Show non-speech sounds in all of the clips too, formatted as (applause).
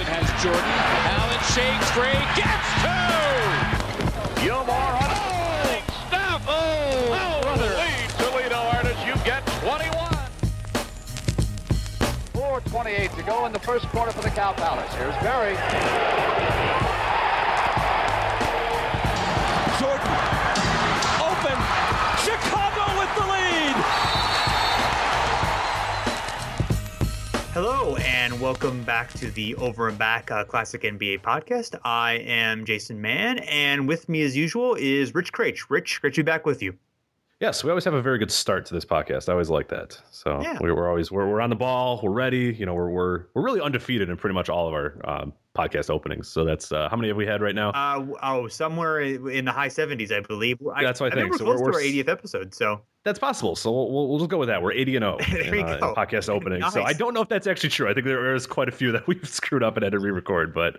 Anderson has Jordan. Allen shakes free, gets two! Gilmore on oh, Steph! Oh, oh brother. lead Toledo artists. You get 21. 4.28 to go in the first quarter for the Cow Palace. Here's Barry. Hello, and welcome back to the Over and Back uh, Classic NBA podcast. I am Jason Mann, and with me, as usual, is Rich Kraetsch. Rich, great to be back with you. Yes, we always have a very good start to this podcast. I always like that. So Yeah. we, we're always we're, we're on the ball. We're ready. You know, we're we're we're really undefeated in pretty much all of our um, podcast openings. So that's uh, how many have we had right now? Uh, oh, somewhere in the high 70s, I believe. I, That's what I think. we're So close we're- to our we're 80th episode, so That's possible. So we'll, we'll, just go with that. We're 80 and (laughs) 0 There in, uh, in go. podcast (laughs) openings. So I don't know if that's actually true. I think there is quite a few that (laughs) we've screwed up and had to re-record. But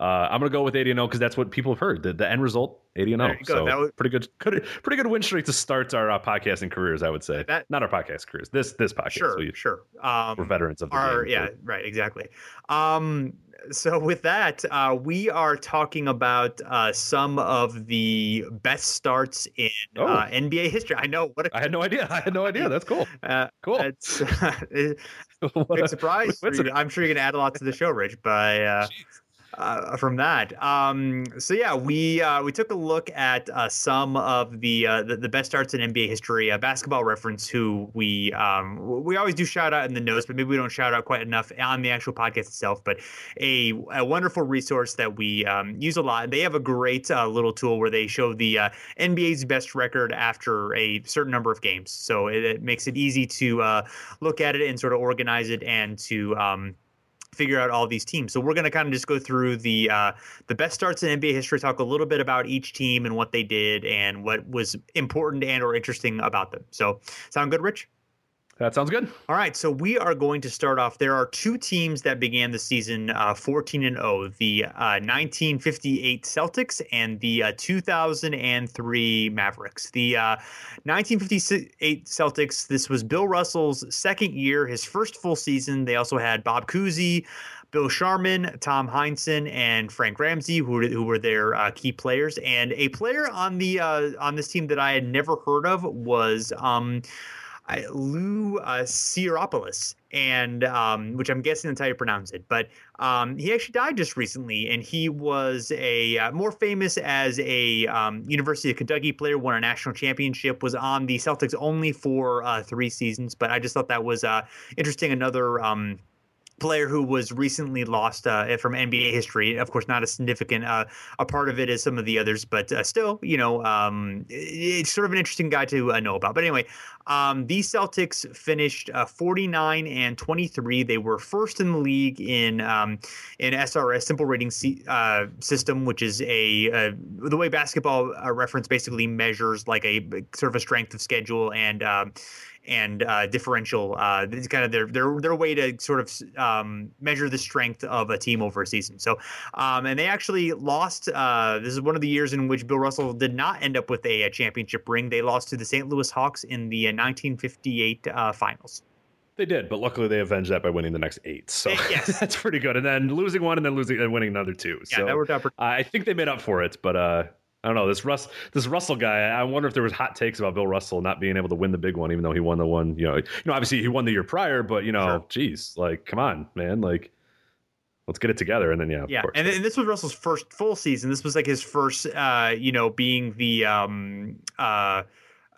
uh, I'm going to go with 80 and 0 because that's what people have heard. The, the end result, 80 and 0. There you go. So That was- pretty good, good, pretty good win streak to start our uh, podcasting careers. I would say. That- Not our podcast careers. This this podcast. sure, We- sure. Um, We're veterans of the Our, game. yeah, right, exactly. Um, so with that, uh, we are talking about uh, some of the best starts in Oh. uh, NBA history. I know what a I had no idea. I had no (laughs) idea. That's cool. uh, Cool. It's (laughs) (laughs) What big a- surprise. a you. I'm sure you're gonna add a lot to the show, Rich, by uh, from that. Um, so yeah, we uh, we took a look at uh, some of the, uh, the the best starts in NBA history. Basketball Reference, who we um, we always do shout out in the notes, but maybe we don't shout out quite enough on the actual podcast itself. But a, a wonderful resource that we um, use a lot. They have a great uh, little tool where they show the uh, NBA's best record after a certain number of games. So it, it makes it easy to look at it and sort of organize it and to um, figure out all these teams. So we're going to kind of just go through the uh, the best starts in NBA history, talk a little bit about each team and what they did and what was important and or interesting about them. So sound good, Rich? That sounds good. All right, so we are going to start off. There are two teams that began the season uh, 14 and 0: the uh, 1958 Celtics and the uh, 2003 Mavericks. The uh, 1958 Celtics. This was Bill Russell's second year, his first full season. They also had Bob Cousy. Bill Sharman, Tom Heinsohn, and Frank Ramsey, who were, who were their uh, key players, and a player on the uh, on this team that I had never heard of was um, I, Lou uh, and um, which I'm guessing that's how you pronounce it. But um, he actually died just recently, and he was a uh, more famous as a um, University of Kentucky player. Won a national championship. Was on the Celtics only for uh, three seasons, but I just thought that was uh, interesting. Another. Player who was recently lost uh, from NBA history. Of course, not as significant uh, a part of it as some of the others, but uh, still, you know, um, it's sort of an interesting guy to uh, know about. But anyway, um, these Celtics finished uh, 49 and 23. They were first in the league in um, in SRS simple rating C- uh, system, which is a, a the way basketball reference basically measures like a sort of a strength of schedule and um, and uh, differential. Uh, it's kind of their their their way to sort of um, measure the strength of a team over a season. So, um, and they actually lost. Uh, this is one of the years in which Bill Russell did not end up with a, a championship ring. They lost to the St. Louis Hawks in the 1958 uh, uh, finals. They did, but luckily they avenged that by winning the next eight. So yes. (laughs) that's pretty good. And then losing one, and then losing and winning another two. Yeah, so that worked out. Pretty- I think they made up for it, but uh, I don't know this Russ this Russell guy. I wonder if there was hot takes about Bill Russell not being able to win the big one, even though he won the one. You know, you know, obviously he won the year prior, but you know, sure. geez, like, come on, man, like, let's get it together. And then yeah, yeah, and, and, this was Russell's first full season. This was like his first, uh, you know, being the um, uh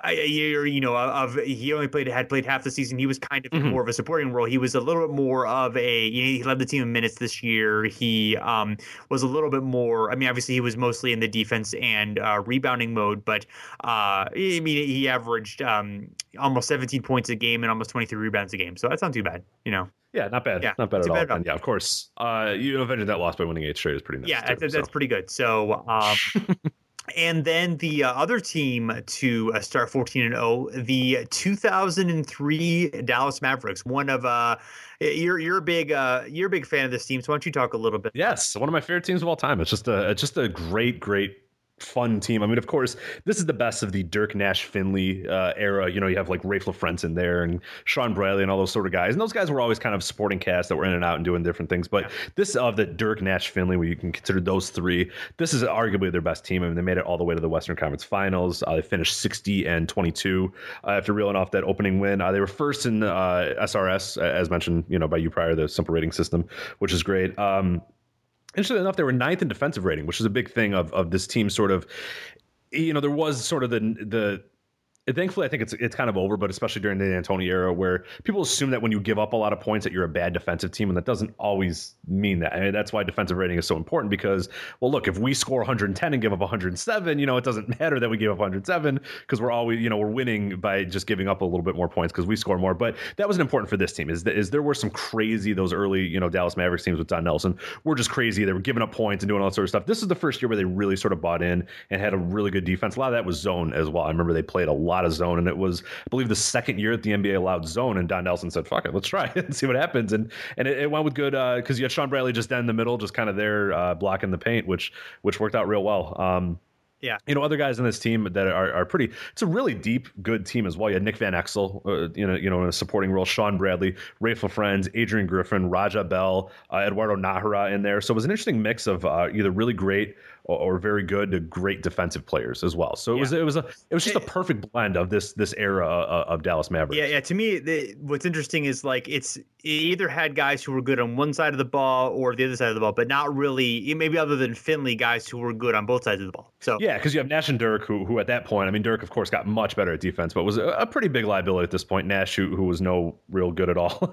a year, you know, of he only played had played half the season. He was kind of mm-hmm. more of a supporting role. He was a little bit more of a. You know, he led the team in minutes this year. He um, was a little bit more. I mean, obviously he was mostly in the defense and uh, rebounding mode, but uh, I mean he averaged um, almost 17 points a game and almost 23 rebounds a game. So that's not too bad, you know. Yeah, not bad. Yeah, not bad at all. Bad yeah, of course. Uh, you avenged that loss by winning eight straight is pretty nice. Yeah, too, that's, so. that's pretty good. So. Um, (laughs) And then the uh, other team to uh, start 14 and 0, the 2003 Dallas Mavericks. One of uh, you're you're a big uh, you're a big fan of this team. So why don't you talk a little bit? Yes, one of my favorite teams of all time. It's just a it's just a great great fun team. I mean, of course, this is the best of the Dirk Nash Finley uh, era. You know, you have like Raef LaFrentz in there and Shawn Bradley and all those sort of guys. And those guys were always kind of supporting cast that were in and out and doing different things. But yeah. this of the Dirk Nash Finley, where you can consider those three, this is arguably their best team. I mean, they made it all the way to the Western Conference Finals. Uh, they finished 60 and 22 uh, after reeling off that opening win. Uh, they were first in SRS, uh, as mentioned, you know, by you prior, the simple rating system, which is great. Um, Interestingly enough, they were ninth in defensive rating, which is a big thing of of this team. Sort of, you know, there was sort of the the thankfully, I think it's it's kind of over, but especially during the D'Antoni era, where people assume that when you give up a lot of points, that you're a bad defensive team, and that doesn't always mean that. I mean, that's why defensive rating is so important because, well, look, if we score 110 and give up 107, you know, it doesn't (laughs) matter that we gave up 107 because we're always, you know, we're winning by just giving up a little bit more points because we score more. But that wasn't important for this team. Is that is there were some crazy those early, you know, Dallas Mavericks teams with Don Nelson were just crazy. They were giving up points and doing all that sort of stuff. This is the first year where they really sort of bought in and had a really good defense. A lot of that was zone as well. I remember they played a lot of zone, and it was, I believe, the second year that the NBA allowed zone, and Don Nelson said, "Fuck it, let's try it (laughs) and see what happens." And and it, it went with good uh because uh, you had Shawn Bradley just down in the middle, just kind of there uh, blocking the paint, which which worked out real well. Um, yeah. You know, other guys in this team that are, are pretty, it's a really deep, good team as well. You had Nick Van Exel, uh, you know, you know, in a supporting role, Shawn Bradley, Raef Friends, Adrian Griffin, Raja Bell, uh, Eduardo Najera in there. So it was an interesting mix of uh, either really great or, very good to great defensive players as well. So it yeah. was, it was a, it was just a perfect blend of this, this era uh, of Dallas Mavericks. Yeah. Yeah. To me, the, what's interesting is like, it's, it either had guys who were good on one side of the ball or the other side of the ball, but not really, maybe other than Finley, guys who were good on both sides of the ball. So, yeah, because you have Nash and Dirk, who, who at that point, I mean, Dirk, of course, got much better at defense, but was a, a pretty big liability at this point. Nash, who, who was no real good at all. (laughs)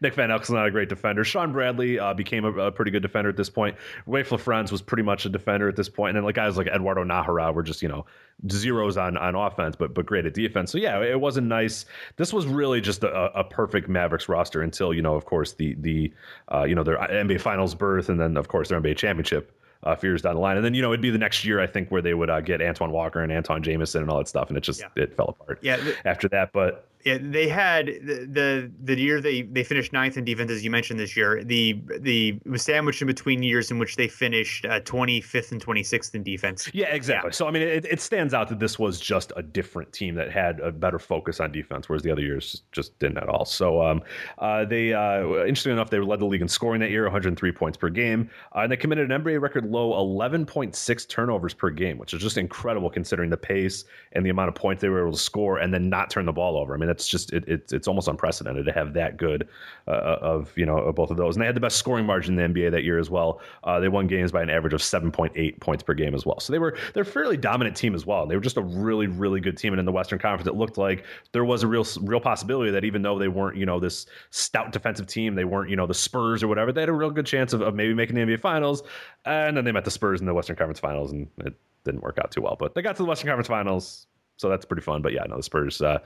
Nick Van Exel, not a great defender. Shawn Bradley uh, became a, a, pretty good defender at this point. Raef LaFrentz was pretty much a defender at this point. And then, like, guys like Eduardo Najera were just, you know, zeros on, on offense, but but great at defense. So, yeah, it wasn't nice. This was really just a, a perfect Mavericks roster until, you know, of course, the, the uh, you know, their NBA Finals berth and then, of course, their NBA championship uh, fears down the line. And then you know it'd be the next year I think where they would uh, get Antoine Walker and Antawn Jamison and all that stuff, and it just yeah. it fell apart. Yeah. After that, but yeah, they had the, the the year they they finished ninth in defense, as you mentioned this year. The the was sandwiched in between years in which they finished twenty uh, fifth and twenty sixth in defense. Yeah, exactly. Yeah. So I mean, it, it stands out that this was just a different team that had a better focus on defense, whereas the other years just didn't at all. So um, uh, they uh, interesting enough, they led the league in scoring that year, one hundred three points per game, uh, and they committed an NBA record low eleven point six turnovers per game, which is just incredible considering the pace and the amount of points they were able to score and then not turn the ball over. I mean, that's just it, it it's almost unprecedented to have that good uh, of you know of both of those. And they had the best scoring margin in the NBA that year as well. Uh, they won games by an average of 7.8 points per game as well. So they were they're a fairly dominant team as well. They were just a really really good team. And in the Western Conference, it looked like there was a real real possibility that even though they weren't you know this stout defensive team, they weren't you know the Spurs or whatever, they had a real good chance of, of maybe making the NBA Finals. And then they met the Spurs in the Western Conference Finals, and it didn't work out too well. But they got to the Western Conference Finals so that's pretty fun. But yeah, no, the Spurs uh,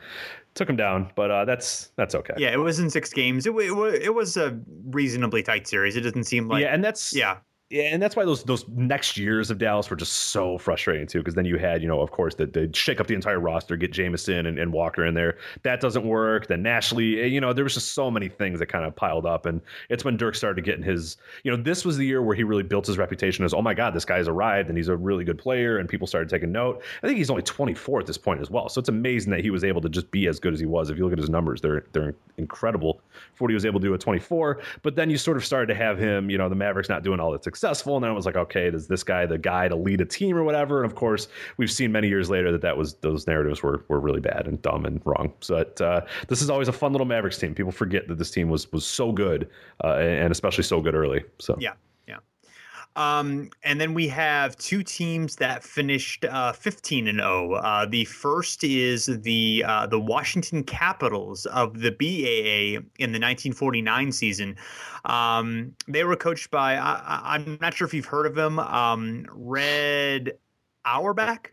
took them down, but uh, that's that's okay. Yeah, it was in six games. It, it, it was a reasonably tight series. It doesn't seem like yeah, and that's yeah. Yeah, and that's why those those next years of Dallas were just so frustrating too. Because then you had, you know, of course, that they shake up the entire roster, get Jamison and, and, Walker in there. That doesn't work. Then Nash Lee, eh, you know, there was just so many things that kind of piled up. And it's when Dirk started getting his, you know, this was the year where he really built his reputation as, oh my God, this guy's arrived and he's a really good player. And people started taking note. I think he's only 24 at this point as well. So it's amazing that he was able to just be as good as he was. If you look at his numbers, they're they're incredible for what he was able to do at 24. But then you sort of started to have him, you know, the Mavericks not doing all that successful, and then it was like okay, is this guy the guy to lead a team or whatever? And of course, we've seen many years later that that was those narratives were were really bad and dumb and wrong. So uh, this is always a fun little Mavericks team. People forget that this team was was so good uh, and especially so good early. So yeah. Um, and then we have two teams that finished uh, 15 and 0. Uh, the first is the uh, the Washington Capitals of the BAA in the 1949 season. Um, they were coached by I, am not sure if you've heard of him, um, Red Auerbach.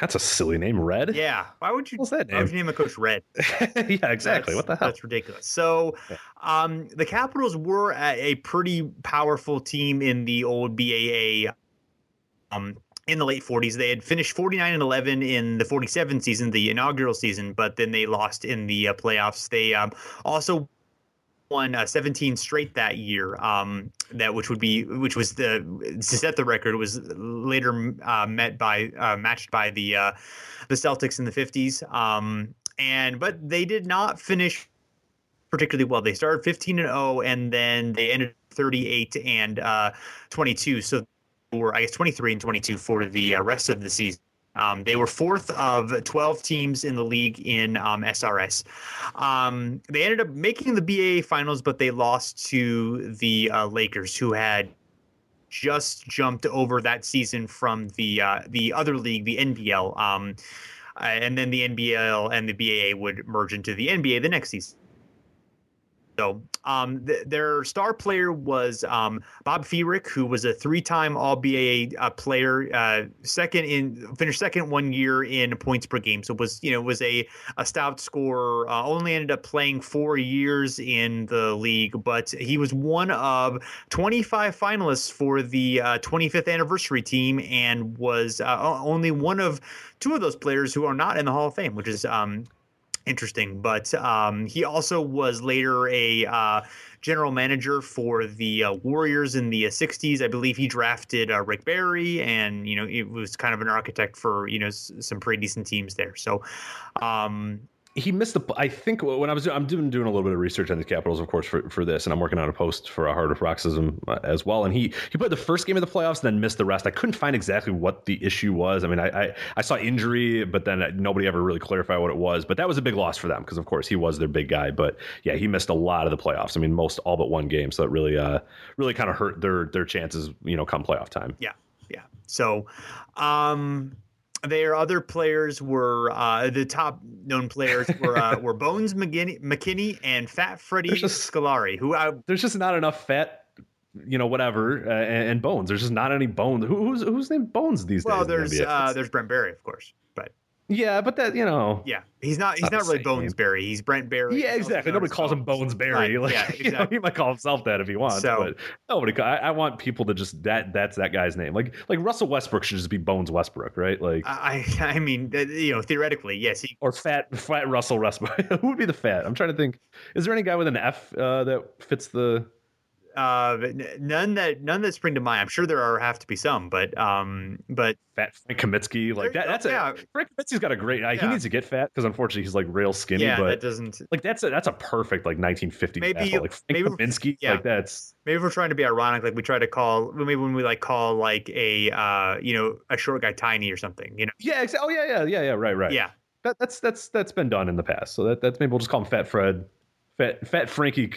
That's a silly name, Red. Yeah. Why would you? What's that name? Why would you name a coach Red? (laughs) yeah, exactly. That's, what the hell? That's ridiculous. So, um, the Capitals were a pretty powerful team in the old BAA. Um, in the late 40s, they had finished 49 and 11 in the 47 season, the inaugural season, but then they lost in the uh, playoffs. They um, also won uh, 17 straight that year. Um, that which would be which was the to set the record was later uh, met by uh, matched by the uh, the Celtics in the 50s. Um, and but they did not finish particularly well. They started 15 and 0, and then they ended 38 and uh, 22. So were I guess 23 and 22 for the uh, rest of the season. Um, they were fourth of 12 teams in the league in um, SRS. Um, they ended up making the BAA finals, but they lost to the uh, Lakers, who had just jumped over that season from the uh, the other league, the NBL. Um, uh, and then the NBL and the BAA would merge into the NBA the next season. So um, th- their star player was um, Bob Feerick, who was a three-time All BAA uh, player, uh, second in finished second one year in points per game. So was you know was a a stout scorer. Uh, only ended up playing four years in the league, but he was one of 25 finalists for the 25th uh, anniversary team, and was uh, only one of two of those players who are not in the Hall of Fame, which is um, interesting. But um, he also was later a uh, general manager for the uh, Warriors in the uh, 60s. I believe he drafted uh, Rick Barry, and you know, it was kind of an architect for you know s- some pretty decent teams there. So, um, he missed the. I think when I was doing I'm doing doing a little bit of research on the Capitals, of course, for, for this, and I'm working on a post for a Hardwood Paroxysm uh, as well. And he he played the first game of the playoffs, and then missed the rest. I couldn't find exactly what the issue was. I mean, I I, I saw injury, but then nobody ever really clarified what it was. But that was a big loss for them because, of course, he was their big guy. But yeah, he missed a lot of the playoffs. I mean, most all but one game. So that really uh really kind of hurt their their chances, you know, come playoff time. Yeah, yeah. So, um their other players were uh, the top known players were uh, were Bones McKinney, McKinney and Fat Freddie just, Scolari. Who I, there's just not enough fat, you know, whatever, uh, and, and, Bones. There's just not any Bones. Who, who's who's named Bones these well, days? Well, there's uh, there's Brent Barry, of course. Yeah, but that you know. Yeah, he's not. He's not, not really Bones Barry. He's Brent Barry. Yeah, exactly. Nobody calls him Bones Barry. Like, yeah, exactly. (laughs) You know, he might call himself that if he wants. So, but nobody. I, I, want people to just that. That's that guy's name. Like like Russell Westbrook should just be Bones Westbrook, right? Like I I (laughs) mean you know theoretically yes. He, or fat fat Russell Westbrook. (laughs) Who would be the fat? I'm trying to think. Is there any guy with an F uh, that fits the? Uh, none that none that spring to mind. I'm sure there are have to be some, but um, but fat Frank Kaminsky like that. That's yeah. a Frank Kaminsky's got a great. Uh, yeah. He needs to get fat because unfortunately he's like real skinny. Yeah, but that doesn't like that's a that's a perfect like 1950 maybe like Frank maybe Kaminsky. Yeah. like that's maybe we're trying to be ironic. Like we try to call maybe when we like call like a uh you know a short guy tiny or something. You know. Yeah. Exa- oh yeah yeah yeah yeah right right. Yeah that, that's that's that's been done in the past. So that that's maybe we'll just call him Fat Fred, Fat Fat Frankie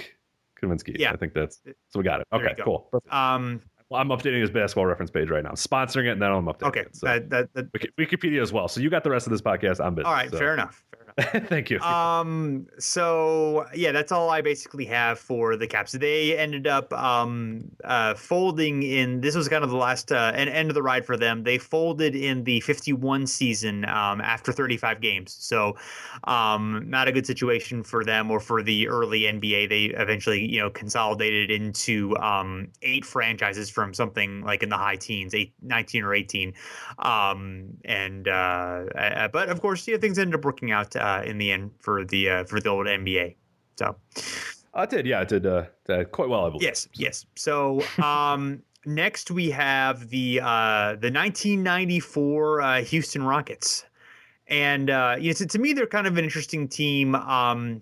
Kaminsky. Yeah. I think that's so we got it. Okay, cool. Perfect. Um, Well, I'm updating his basketball reference page right now. I'm sponsoring it, and then I'm updating okay, it. So that, that, that, Wikipedia as well. So you got the rest of this podcast. I'm busy. all right, so. fair enough. Fair enough. (laughs) Thank you. Um. So yeah, that's all I basically have for the Caps. They ended up um uh folding in. This was kind of the last uh, and end of the ride for them. They folded in the 51 season um after 35 games. So um not a good situation for them or for the early NBA. They eventually you know consolidated into um eight franchises from something like in the high teens, eight, 19 or 18. Um and uh, uh but of course yeah things ended up working out uh, in the end for the uh, for the old NBA. So I did. Yeah, I did uh, uh, quite well. I believe. yes, yes. So um, next we have the uh, the 1994 uh, Houston Rockets, and uh, you know, to, to me they're kind of an interesting team. Um,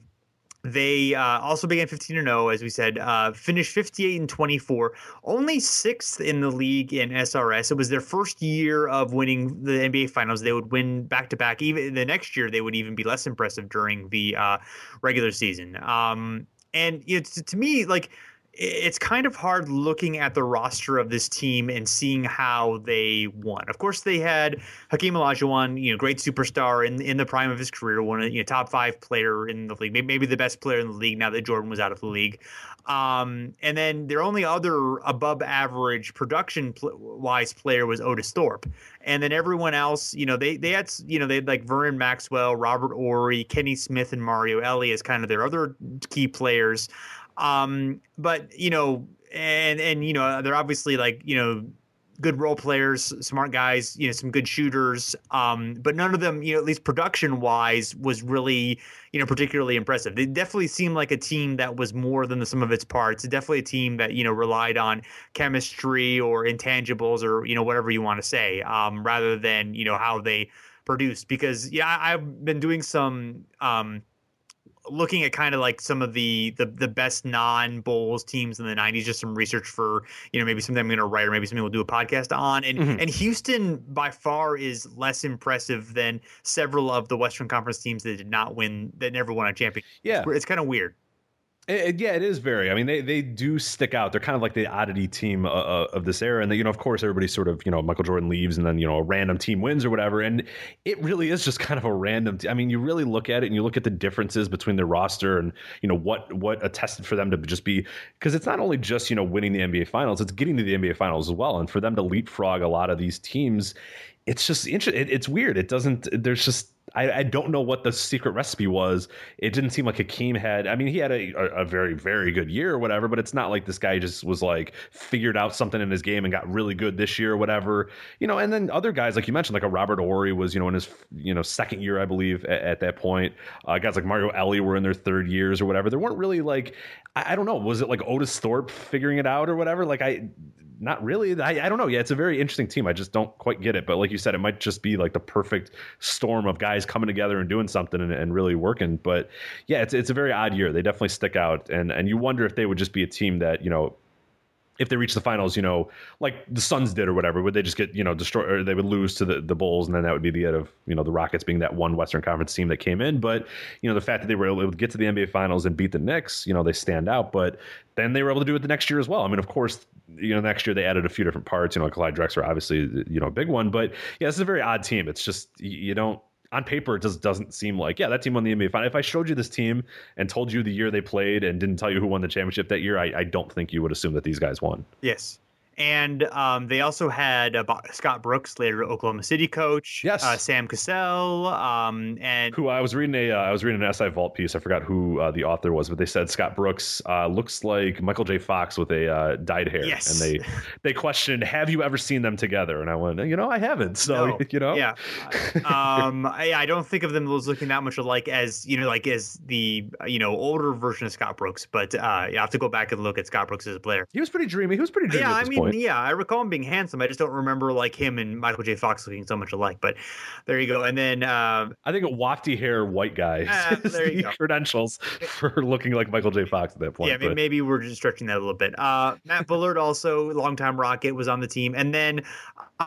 they uh, also began 15 and 0, as we said. Uh, finished 58 and 24, only sixth in the league in SRS. It was their first year of winning the NBA Finals. They would win back to back. Even the next year, they would even be less impressive during the uh, regular season. Um, and you know, to, to me, like it's kind of hard looking at the roster of this team and seeing how they won. Of course, they had Hakeem Olajuwon, you know, great superstar in in the prime of his career, one of you know top five player in the league, maybe, maybe the best player in the league now that Jordan was out of the league. Um, and then their only other above average production pl- wise player was Otis Thorpe. And then everyone else, you know, they they had you know they had like Vernon Maxwell, Robert Horry, Kenny Smith, and Mario Elie as kind of their other key players. Um, but you know, and and you know, they're obviously like you know good role players, smart guys, you know, some good shooters. Um, but none of them, you know, at least production wise, was really, you know, particularly impressive. They definitely seemed like a team that was more than the sum of its parts. Definitely a team that, you know, relied on chemistry or intangibles or, you know, whatever you want to say, um, rather than, you know, how they produced. Because yeah, I, I've been doing some um looking at kind of like some of the the, the best non Bulls teams in the 90s just some research for you know maybe something i'm going to write or maybe something we'll do a podcast on and Mhm. and houston by far is less impressive than several of the western conference teams that did not win that never won a championship Yeah. it's, it's kind of weird It, it- yeah, it is very. I mean, they they do stick out. They're kind of like the oddity team uh, uh, of this era, and they, you know, of course, everybody sort of, you know, Michael Jordan leaves, and then you know, a random team wins or whatever, and it really is just kind of a random. I mean, you really look at it and you look at the differences between their roster and you know what what attested for them to just be because it's not only just you know winning the NBA Finals, it's getting to the NBA Finals as well, and for them to leapfrog a lot of these teams, it's just interesting. It, it's weird. It doesn't. There's just I, I don't know what the secret recipe was. It didn't seem like Hakeem had. I mean, he had a, a, very very good year or whatever, but it's not like this guy just was like figured out something in his game and got really good this year or whatever. You know, and then other guys like you mentioned, like a Robert Horry was you know in his you know second year I believe at, at that point. Uh, guys like Mario Elie were in their third years or whatever. There weren't really like I, I don't know. Was it like Otis Thorpe figuring it out or whatever? Like I not really. I, I don't know. Yeah, it's a very interesting team. I just don't quite get it. But like you said, it might just be like the perfect storm of guys coming together and doing something and, and really working. But yeah, it's it's a very odd year. They definitely stick out, and and you wonder if they would just be a team that you know. If they reach the finals, you know, like the Suns did or whatever, would they just get, you know, destroyed or they would lose to the, the Bulls and then that would be the end of, you know, the Rockets being that one Western Conference team that came in. But, you know, the fact that they were able to get to the NBA finals and beat the Knicks, you know, they stand out. But then they were able to do it the next year as well. I mean, of course, you know, next year they added a few different parts, you know, Clyde Drexler, obviously, you know, a big one. But yeah, this is a very odd team. It's just, you you don't, on paper, it just doesn't seem like, yeah, that team won the NBA final. If I showed you this team and told you the year they played and didn't tell you who won the championship that year, I, I don't think you would assume that these guys won. yes and um, they also had uh, Scott Brooks, later Oklahoma City coach. Yes. Uh, Sam Cassell. Um, and Who I was reading a uh, I was reading an SI Vault piece. I forgot who uh, the author was, but they said Scott Brooks uh, looks like Michael J. Fox with a uh, dyed hair. Yes. And they they questioned, "Have you ever seen them together?" And I went, "You know, I haven't." So No. (laughs) you know, Yeah. (laughs) um, I, I don't think of them as looking that much alike as you know, like as the you know older version of Scott Brooks. But uh, you have to go back and look at Scott Brooks as a player. he was pretty dreamy. He was pretty dreamy Yeah, at I mean, point. yeah, I recall him being handsome. I just don't remember like him and Michael J. Fox looking so much alike. But there you go. And then uh, I think a wafty hair white guy (laughs) is there you the go. credentials for looking like Michael J. Fox at that point. yeah, may- but- maybe we're just stretching that a little bit. Uh, Matt Bullard, also longtime Rocket, was on the team, and then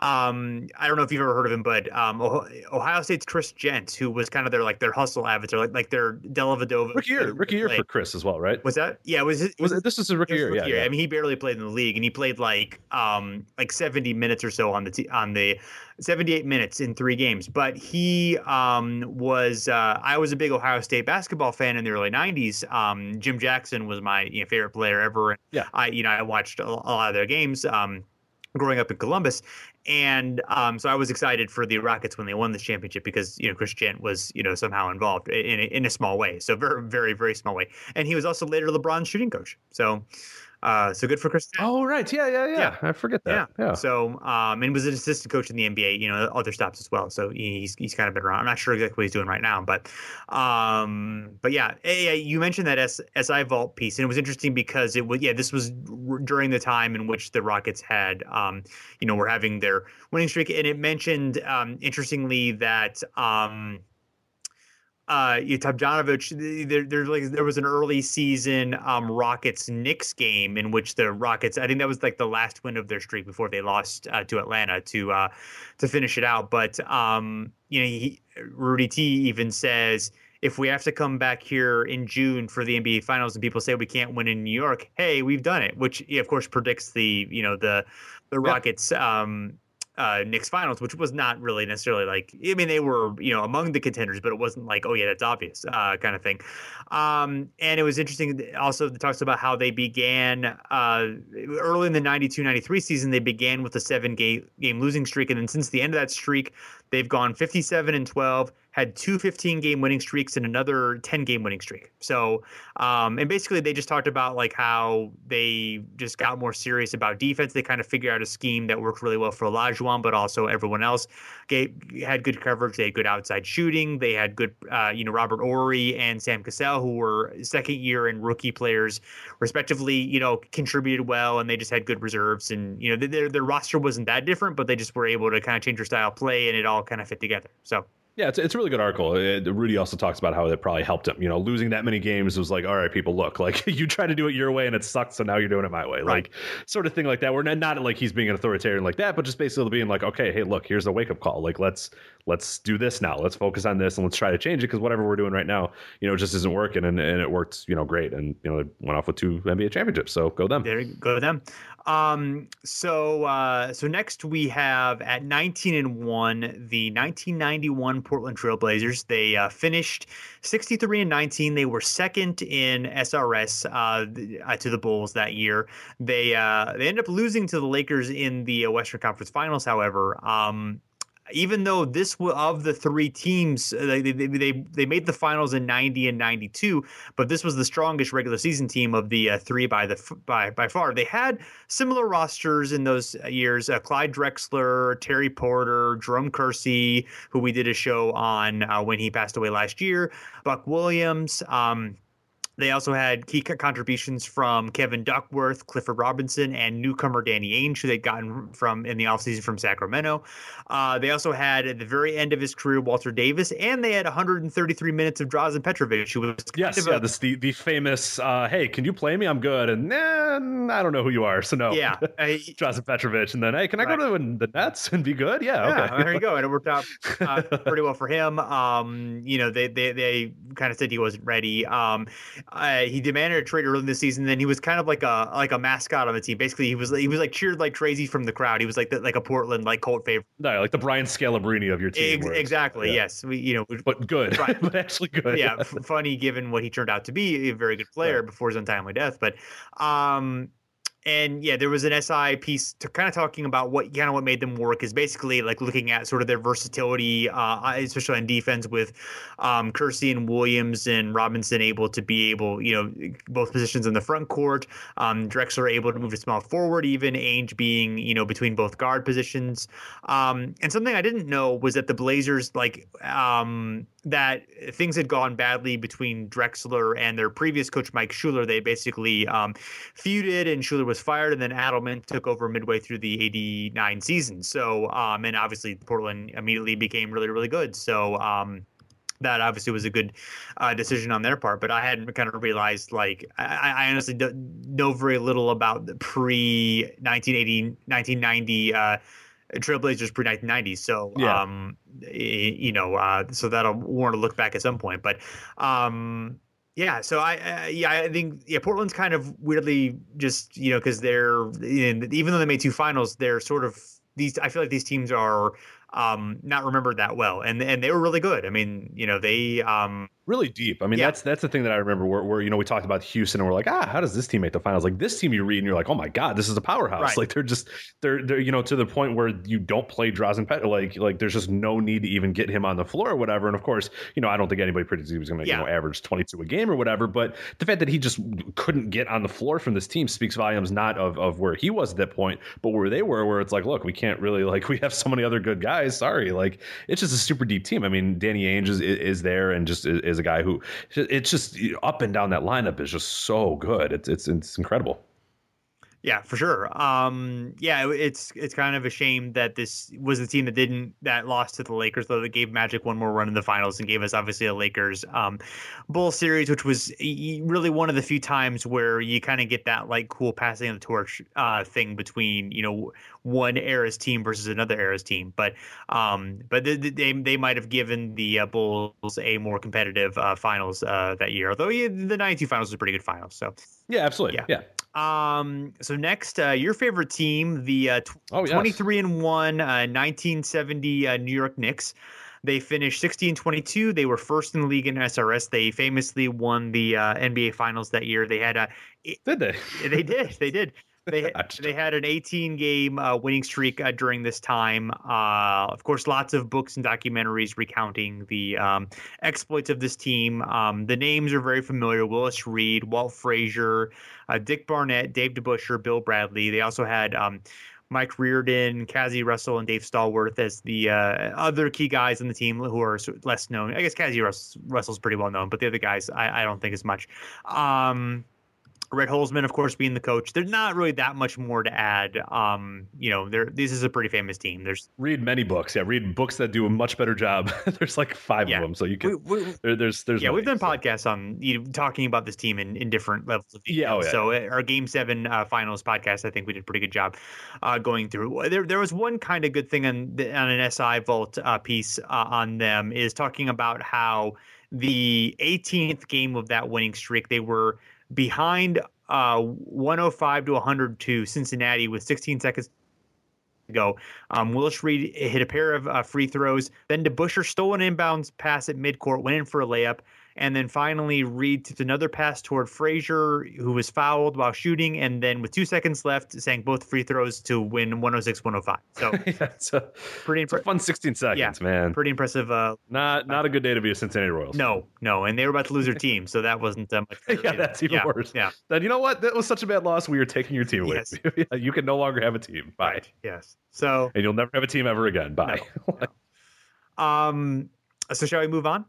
um, I don't know if you've ever heard of him, but um, Ohio State's Chris Jent, who was kind of their like their hustle avatar, like like their Dellavedova. Rookie year, rookie year for Chris as well, right? Was that? Yeah, was it? Was, it, this is a rookie year? Rookie yeah, year. yeah, I mean, he barely played in the league, and he played like um like seventy minutes or so on the t- on the seventy eight minutes in three games. But he um was uh, I was a big Ohio State basketball fan in the early '90s. Um, Jim Jackson was my you know, favorite player ever. Yeah, I you know I watched a, a lot of their games. Um, growing up in Columbus. And um, so I was excited for the Rockets when they won this championship because you know Chris Jent was you know somehow involved in a, in a small way, so very very very small way, and he was also later LeBron's shooting coach. So uh, so good for Chris. Oh, right. Yeah, yeah, yeah, Yeah. I forget that. Yeah. Yeah. So, um, and was an assistant coach in the NBA, you know, other stops as well. So he's he's kind of been around. I'm not sure exactly what he's doing right now, but, um, but yeah, eh, you mentioned that S- SI Vault piece, and it was interesting because it was yeah, this was r- during the time in which the Rockets had, um, you know, were having their winning streak, and it mentioned, um, interestingly that, um uh Tomjanovich there there like there was an early season um Rockets Knicks game in which the Rockets I think that was like the last win of their streak before they lost uh, to Atlanta to uh to finish it out. But um you know he, Rudy T even says if we have to come back here in June for the NBA finals and people say we can't win in New York hey we've done it which of course predicts the you know the the Rockets um uh, Knicks finals, which was not really necessarily like I mean they were you know among the contenders, but it wasn't like oh yeah that's obvious uh, kind of thing. Um, and it was interesting also it talks about how they began uh, early in the 92-93 season. They began with a seven game game losing streak, and then since the end of that streak, they've gone 57 and 12 had two 15 game winning streaks and another 10 game winning streak. So, um, and basically they just talked about like how they just got more serious about defense. They kind of figured out a scheme that worked really well for Olajuwon, but also everyone else had good coverage. They had good outside shooting. They had good, uh, you know, Robert Horry and Sam Cassell, who were second year and rookie players respectively, you know, contributed well and they just had good reserves. And, you know, their, their roster wasn't that different, but they just were able to kind of change their style of play and it all kind of fit together. So, Yeah, it's, it's a really good article. Uh, Rudy also talks about how it probably helped him. You know, losing that many games was like, all right, people, look, (laughs) like you try to do it your way and it sucks, so now you're doing it my way. Right. Like, sort of thing like that. We're not, not like he's being an authoritarian like that, but just basically being like, okay, hey, look, here's a wake up call. Like, let's let's do this now. Let's focus on this and let's try to change it because whatever we're doing right now, you know, just isn't working. And, and it worked, you know, great. And you know, they went off with two NBA championships. So go them. There go them. Um, so uh, so next we have at 19 and one the 1991 Portland Trailblazers. They uh, finished 63 and 19. They were second in SRS uh, to the Bulls that year. They uh, they ended up losing to the Lakers in the Western Conference Finals. However, um, even though this of the three teams they, they, they, they made the finals in 90 and 92 but this was the strongest regular season team of the uh, three by the by by far. They had similar rosters in those years uh, Clyde Drexler Terry Porter Jerome Kersey who we did a show on uh, when he passed away last year Buck Williams um, they also had key contributions from Kevin Duckworth, Clifford Robinson, and newcomer Danny Ainge, who they'd gotten from in the offseason from Sacramento. Uh, they also had at the very end of his career Walter Davis, and they had 133 minutes of Drazen Petrovic, who was yes, yeah, of a, this the the famous. Uh, hey, can you play me? I'm good, and nah, I don't know who you are, so no. Yeah, (laughs) Drazen Petrovic, and then hey, can I right. go to the Nets and be good? Yeah, yeah okay. there you go, and it worked out uh, (laughs) pretty well for him. Um, you know, they they they kind of said he wasn't ready. Um, uh, he demanded a trade early in the season. Then he was kind of like a like a mascot on the team. Basically, he was he was like cheered like crazy from the crowd. He was like the, like a Portland like cult favorite. No, like the Brian Scalabrine of your team. Ex- exactly. Yeah. Yes. We you know but good, right. (laughs) but actually good. Yeah, f- funny given what he turned out to be, a very good player right. before his untimely death. But um, and yeah, there was an SI piece to kind of talking about what kind of what made them work is basically like looking at sort of their versatility, uh, especially on defense with um, Kersey and Williams and Robinson able to be able, you know, both positions in the front court. Um, Drexler able to move to small forward, even Ainge being, you know, between both guard positions. Um, and something I didn't know was that the Blazers like um, that things had gone badly between Drexler and their previous coach Mike Schuler. They basically um, feuded, and Schuler was fired, and then Adelman took over midway through the '89 season. So, um, and obviously Portland immediately became really, really good. So. Um, that obviously was a good uh, decision on their part, but I hadn't kind of realized like I, I honestly know very little about the pre 1980 1990 uh, Trailblazers pre 1990s. So, Yeah. um, you know, uh, so that'll warrant a look back at some point. But, um, yeah, so I, uh, yeah, I think yeah, Portland's kind of weirdly just you know because they're even though they made two finals, they're sort of these. I feel like these teams are um not remembered that well, and and they were really good. I mean, you know, they um really deep. I mean, Yeah. that's that's the thing that I remember where, where you know we talked about Houston and we're like, ah, how does this team make the finals? Like this team you read and you're like, oh my god, this is a powerhouse. Right. Like they're just they're they're you know to the point where you don't play Drazen Pet like like there's just no need to even get him on the floor or whatever. And of course, you know I don't think anybody predicted he was going to Yeah. you know average 22 a game or whatever. But the fact that he just couldn't get on the floor from this team speaks volumes not of of where he was at that point, but where they were. Where it's like, look, we can't really like (laughs) we have so many other good guys. Sorry, like it's just a super deep team. I mean, Danny Ainge is, is there and just is, is a guy who it's just up and down that lineup is just so good. It's it's it's incredible. Yeah, for sure. Um, yeah, it's it's kind of a shame that this was the team that didn't that lost to the Lakers, though that gave Magic one more run in the finals and gave us obviously a Lakers um, Bull series, which was really one of the few times where you kind of get that like cool passing of the torch uh, thing between you know one era's team versus another era's team. But um, but they they, they might have given the uh, Bulls a more competitive uh, finals uh, that year. Although yeah, the '92 finals was a pretty good finals. So Yeah, absolutely. Yeah. um. So next, uh, your favorite team, the uh, tw- Oh, yes. 23 and one, uh, 1970 uh, New York Knicks. They finished 60 and 22. They were first in the league in SRS. They famously won the uh, NBA Finals that year. They had a Did they? they did. They did. They (laughs) they had an 18 game uh, winning streak uh, during this time. Uh, of course, lots of books and documentaries recounting the um, exploits of this team. Um, the names are very familiar: Willis Reed, Walt Frazier, uh, Dick Barnett, Dave DeBusschere, Bill Bradley. They also had. Um, Mike Riordan, Cazzie Russell, and Dave Stallworth as the uh, other key guys on the team who are less known. I guess Cazzie Russ- Russell's pretty well known, but the other guys I, I don't think as much. Um, Red Holzman, of course, being the coach. There's not really that much more to add. Um, you know, there this is a pretty famous team. There's Read many books. Yeah, read books that do a much better job. (laughs) there's like five Yeah. of them, so you can. we, we, there, there's there's yeah, many, we've done so. podcasts on you know, talking about this team in, in different levels of detail. Yeah, oh, yeah. So uh, our Game Seven uh, Finals podcast, I think we did a pretty good job uh, going through. There, there was one kind of good thing on the, on an SI Vault uh, piece uh, on them is talking about how the 18th game of that winning streak they were behind uh, 105 to 102 Cincinnati with 16 seconds to go. Um, Willis Reed hit a pair of uh, free throws. Then DeBusschere stole an inbounds pass at midcourt, went in for a layup. And then finally, Reed took another pass toward Frazier, who was fouled while shooting. And then, with two seconds left, sank both free throws to win 106 105. So, (laughs) yeah, it's a, pretty, it's a fun 16 seconds, Yeah. man. pretty impressive. Uh, Not not a good day to be a Cincinnati Royals. no, no. And they were about to lose their team. So, that wasn't uh, much. (laughs) yeah, either. that's even yeah, worse. Yeah. Then you know what? That was such a bad loss. We are taking your team away. Yes. you. (laughs) You can no longer have a team. Bye. Yes. So, And you'll never have a team ever again. Bye. um, so shall we move on?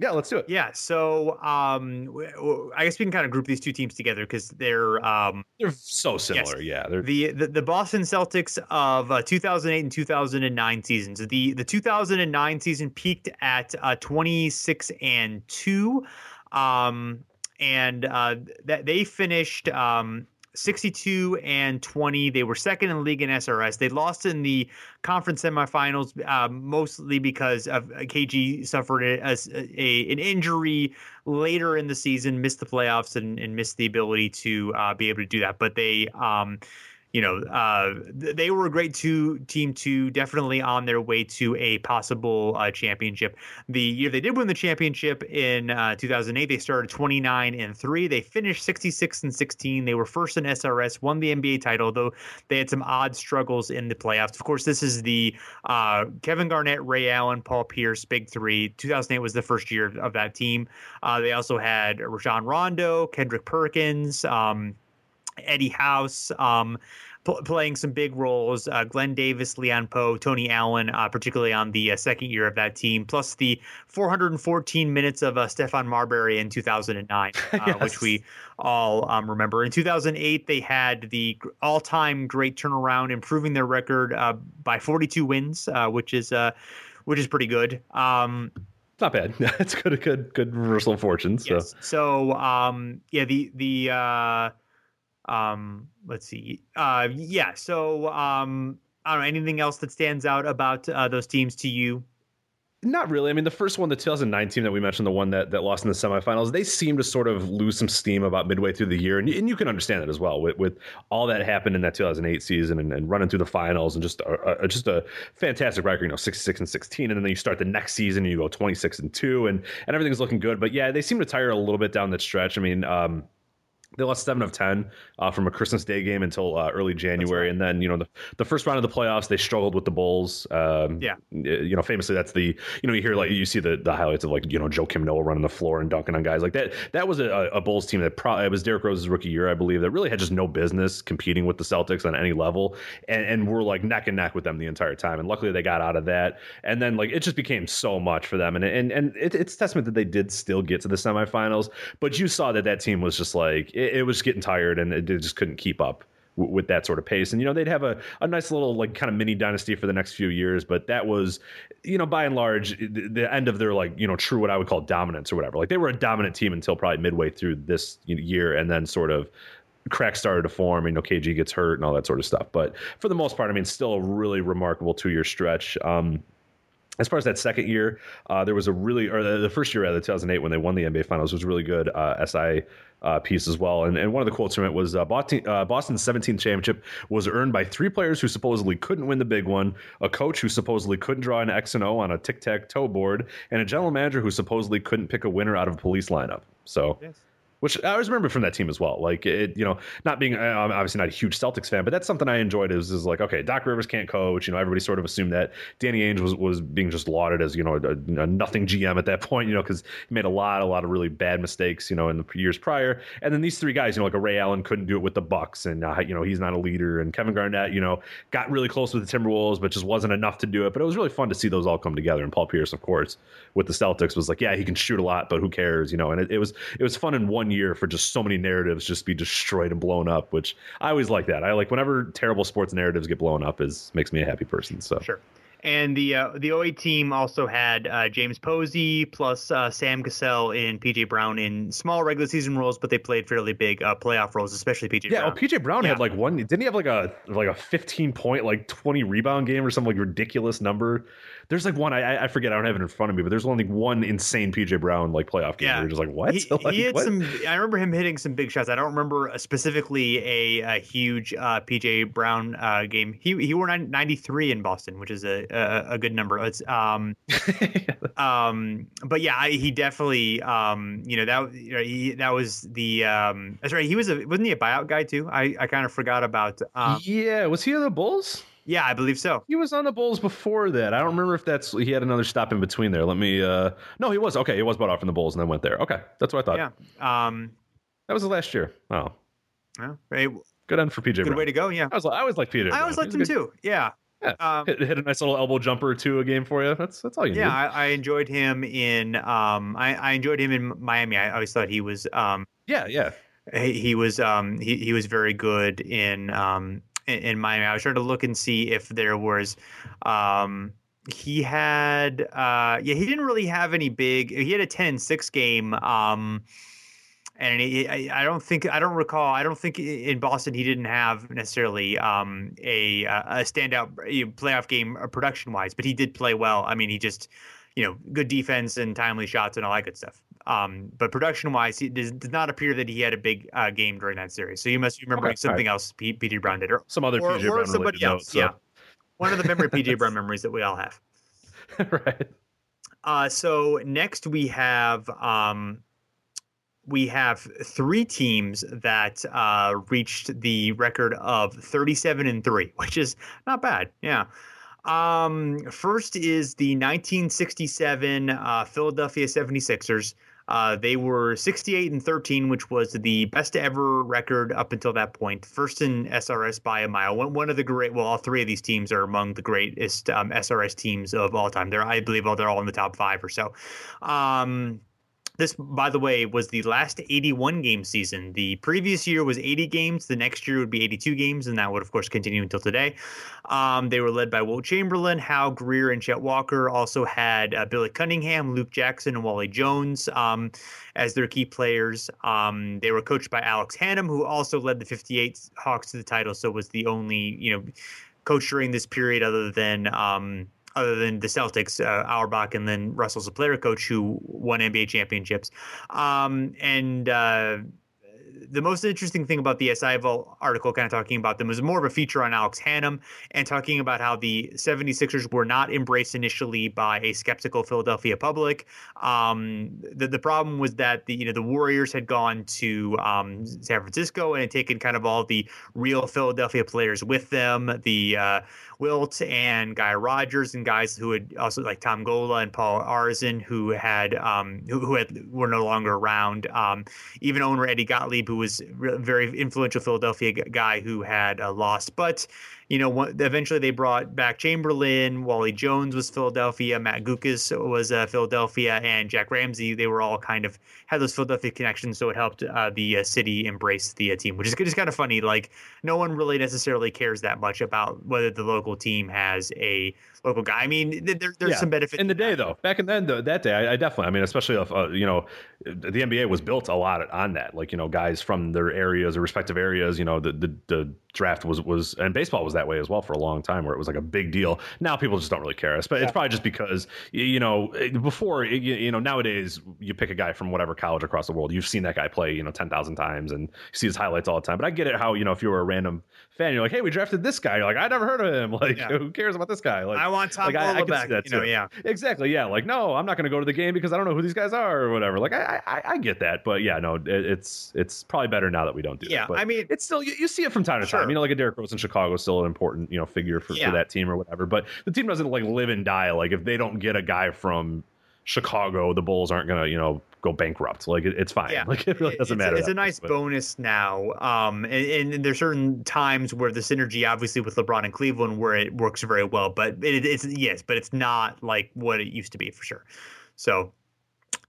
Yeah, let's do it. Yeah. So, um, w- w- I guess we can kind of group these two teams together because they're um, They're so similar. Yeah, they're the, the the Boston Celtics of uh, 2008 and 2009 seasons. The the 2009 season peaked at uh, 26 and two, um, and uh, that they finished. Um, 62 and 20. They were second in the league in SRS. They lost in the conference semifinals, uh, mostly because of uh, KG suffered a, a, an injury later in the season, missed the playoffs, and, and missed the ability to uh, be able to do that. But they, um, you know, uh, they were a great two team to definitely on their way to a possible uh, championship. The year they did win the championship in uh, 2008, they started 29 and three. They finished 66 and 16. They were first in SRS, won the NBA title, though they had some odd struggles in the playoffs. Of course, this is the uh, Kevin Garnett, Ray Allen, Paul Pierce, big three. 2008 was the first year of that team. Uh, they also had Rajon Rondo, Kendrick Perkins. Um, Eddie House um, pl- playing some big roles. Uh, Glenn Davis, Leon Powe, Tony Allen, uh, particularly on the uh, second year of that team, plus the 414 minutes of uh, Stephon Marbury in 2009, (laughs) uh, Yes. which we all um, remember. In 2008, they had the all-time great turnaround, improving their record uh, by 42 wins, uh, which is uh, which is pretty good. Um, not bad. (laughs) it's good, good, good reversal of fortune. So Yes. So um yeah, the the uh um let's see. Uh yeah, so um I don't know anything else that stands out about uh, those teams to you. Not really. I mean, the first one, the 2019 that we mentioned, the one that, that lost in the semifinals, they seem to sort of lose some steam about midway through the year. And, and you can understand that as well with, with all that happened in that 2008 season and, and running through the finals and just a, a, just a fantastic record, you know, 66 and 16. And then you start the next season and you go 26 and 2 and, and everything's looking good. But yeah, they seem to tire a little bit down that stretch. I mean, um, they lost seven of ten uh, from a Christmas Day game until uh, early January, right. and then you know the, the first round of the playoffs they struggled with the Bulls. Um, yeah, you know famously that's the you know you hear like you see the, the highlights of like you know Joakim Noah running the floor and dunking on guys like that. That was a, a Bulls team that probably it was Derrick Rose's rookie year I believe that really had just no business competing with the Celtics on any level, and and we're like neck and neck with them the entire time. And luckily they got out of that, and then like it just became so much for them, and and and it, it's testament that they did still get to the semifinals, but you saw that that team was just like it, it was getting tired and it just couldn't keep up with that sort of pace. And you know, they'd have a, a nice little like kind of mini dynasty for the next few years, but that was, you know, by and large the, the end of their like, you know, true what I would call dominance or whatever. Like they were a dominant team until probably midway through this year and then sort of cracks started to form, you know, KG gets hurt and all that sort of stuff. But for the most part, I mean, still a really remarkable two year stretch. Um, as far as that second year, uh, there was a really, or the, first year, of the 2008, when they won the NBA Finals, was really good. Uh, SI uh, piece as well. And, and one of the quotes from it was uh, uh, Boston's 17th championship was earned by three players who supposedly couldn't win the big one, a coach who supposedly couldn't draw an X and O on a tic tac toe board, and a general manager who supposedly couldn't pick a winner out of a police lineup. So. Yes which I always remember from that team as well. Like it, you know, not being I'm obviously not a huge Celtics fan, but that's something I enjoyed. Is is like okay, Doc Rivers can't coach. You know, everybody sort of assumed that Danny Ainge was was being just lauded as you know a, a nothing GM at that (laughs) point. You know, because he made a lot a lot of really bad mistakes. You know, in the years prior, and then these three guys, you know, like a Ray Allen couldn't do it with the Bucks, and uh, you know he's not a leader, and Kevin Garnett, you know, got really close with the Timberwolves, but just wasn't enough to do it. But it was really fun to see those all come together. And Paul Pierce, of course, with the Celtics was like, yeah, he can shoot a lot, but who cares? You know, and it, it was it was fun in one year for just so many narratives just be destroyed and blown up, which I always like that. I like whenever terrible sports narratives get blown up is makes me a happy person. So sure. And the uh, the 08 team also had uh, James Posey plus uh, Sam Cassell and PJ Brown in small regular season roles, but they played fairly big uh, playoff roles, especially PJ. Yeah, Brown. well, PJ Brown yeah. had like one. Didn't he have like a like a 15 point like 20 rebound game or some like ridiculous number? There's like one I I forget I don't have it in front of me, but there's only one insane PJ Brown like playoff game. Yeah. You're just like what? He, (laughs) like, he had what? some. I remember him hitting some big shots. I don't remember specifically a, a huge uh, PJ Brown uh, game. He he wore 93 in Boston, which is a a, a good number. It's um (laughs) um but yeah, I, he definitely um you know that you know, he, that was the um that's right. He was a wasn't he a buyout guy too? I I kind of forgot about. Um, yeah, was he on the Bulls? Yeah, I believe so. He was on the Bulls before that. I don't remember if that's he had another stop in between there. Let me uh No, he was. Okay, he was bought off from the Bulls and then went there. Okay. That's what I thought. Yeah. Um That was the last year. Oh. Yeah. Hey, good end for PJ. Good Brown. way to go, yeah. I was I always like PJ. I always liked him good. too. Yeah. Yeah, (laughs) um, hit, hit, a nice little elbow jumper or two a game for you. That's that's all you yeah, need. Yeah, I, I, enjoyed him in um, I, I, enjoyed him in Miami. I always thought he was um, yeah, yeah. He, he was um, he he was very good in um, in, in Miami. I was trying to look and see if there was um, he had uh, yeah he didn't really have any big. He had a ten and six game. Um, and I, I, don't think I don't recall. I don't think in Boston he didn't have necessarily um, a a standout playoff game uh, production wise, but he did play well. I mean, he just you know good defense and timely shots and all that good stuff. Um, but production wise, it does, does, not appear that he had a big uh, game during that series. So you must be remembering okay, something right. else P- PJ Brown did, or some other or, PJ or Brown somebody else. so. Yeah, one of the memory PJ (laughs) Brown memories that we all have. (laughs) right. Uh, so next we have um, we have three teams that uh, reached the record of 37 and 3, (laughs) which is not bad. Yeah. Um, first is the 1967 uh, Philadelphia 76ers. Uh, they were 68 and 13, which was the best ever record up until that point. First in SRS by a mile. One, one of the great, well, all three of these teams are among the greatest um, SRS teams of all time. They're, I believe, they're all in the top five or so. Um, this, by the way, was the last 81 game season. The previous year was 80 games. The next year would be 82 games, and that would, of course, continue until today. Um, they were led by Wilt Chamberlain, Hal Greer, and Chet Walker. Also had uh, Billy Cunningham, Luke Jackson, and Wally Jones um, as their key players. Um, they were coached by Alex Hannum, who also led the 58 Hawks to the title, so was the only, you know, coach during this period, other than um, other than the Celtics, uh, Auerbach, and then Russell's a player coach who won NBA championships. Um, and uh, the most interesting thing about the SI article, kind of talking about them, was more of a feature on Alex Hannum and talking about how the 76ers were not embraced initially by a skeptical Philadelphia public. Um, the, the problem was that the you know the Warriors had gone to um, San Francisco and had taken kind of all the real Philadelphia players with them. The uh, Wilt and Guy Rodgers and guys who had also like Tom Gola and Paul Arizin who had um, who, who had were no longer around. Um, even owner Eddie Gottlieb, who was a very influential Philadelphia guy who had uh, lost, but you know, eventually they brought back Chamberlain. Wally Jones was Philadelphia. Matt Guokas was uh, Philadelphia, and Jack Ramsay. They were all kind of had those Philadelphia connections, so it helped uh, the uh, city embrace the uh, team, which is just kind of funny. Like no one really necessarily cares that much about whether the local team has a local guy. I mean, there, there's yeah. some benefit in the day though. Back in then, though, that day, I, I, definitely. I mean, especially if uh, you know, the NBA was built a lot on that. Like you know, guys from their areas or respective areas. You know, the the, the draft was was and baseball was that way as well for a long time, where it was like a big deal. Now people just don't really care. But it's probably just because you know eh, before you know nowadays you pick a guy from whatever college across the world, you've seen that guy play you know ten thousand times and you see his highlights all the time. But I get it how you know if you were a random fan, you're like, hey, we drafted this guy. You're like, I never heard of him. (laughs) Like, yeah. who cares about this guy? Like, I want Tom like, I, I back. That you know, yeah, exactly. Yeah, like, no, I'm not going to go to the game because I don't know who these guys are or whatever. Like, I, I, I get that, but yeah, no, it, it's it's probably better now that we don't do. Yeah, that. I mean, it's still you, you, see it from time to sure. time. You know, like a Derrick Rose in Chicago is still an important you know figure for, yeah. for that team or whatever. But the team doesn't like live and die. Like if they don't get a guy from Chicago, the Bulls aren't going to, you know, go bankrupt. Like it, it's fine. Yeah. (laughs) Like it really doesn't it's, matter. It's a nice bonus now. Um, and, and, there's certain times where the synergy, obviously with LeBron and Cleveland, where it works very well. But it, it's yes, but it's not like what it used to be for sure. So.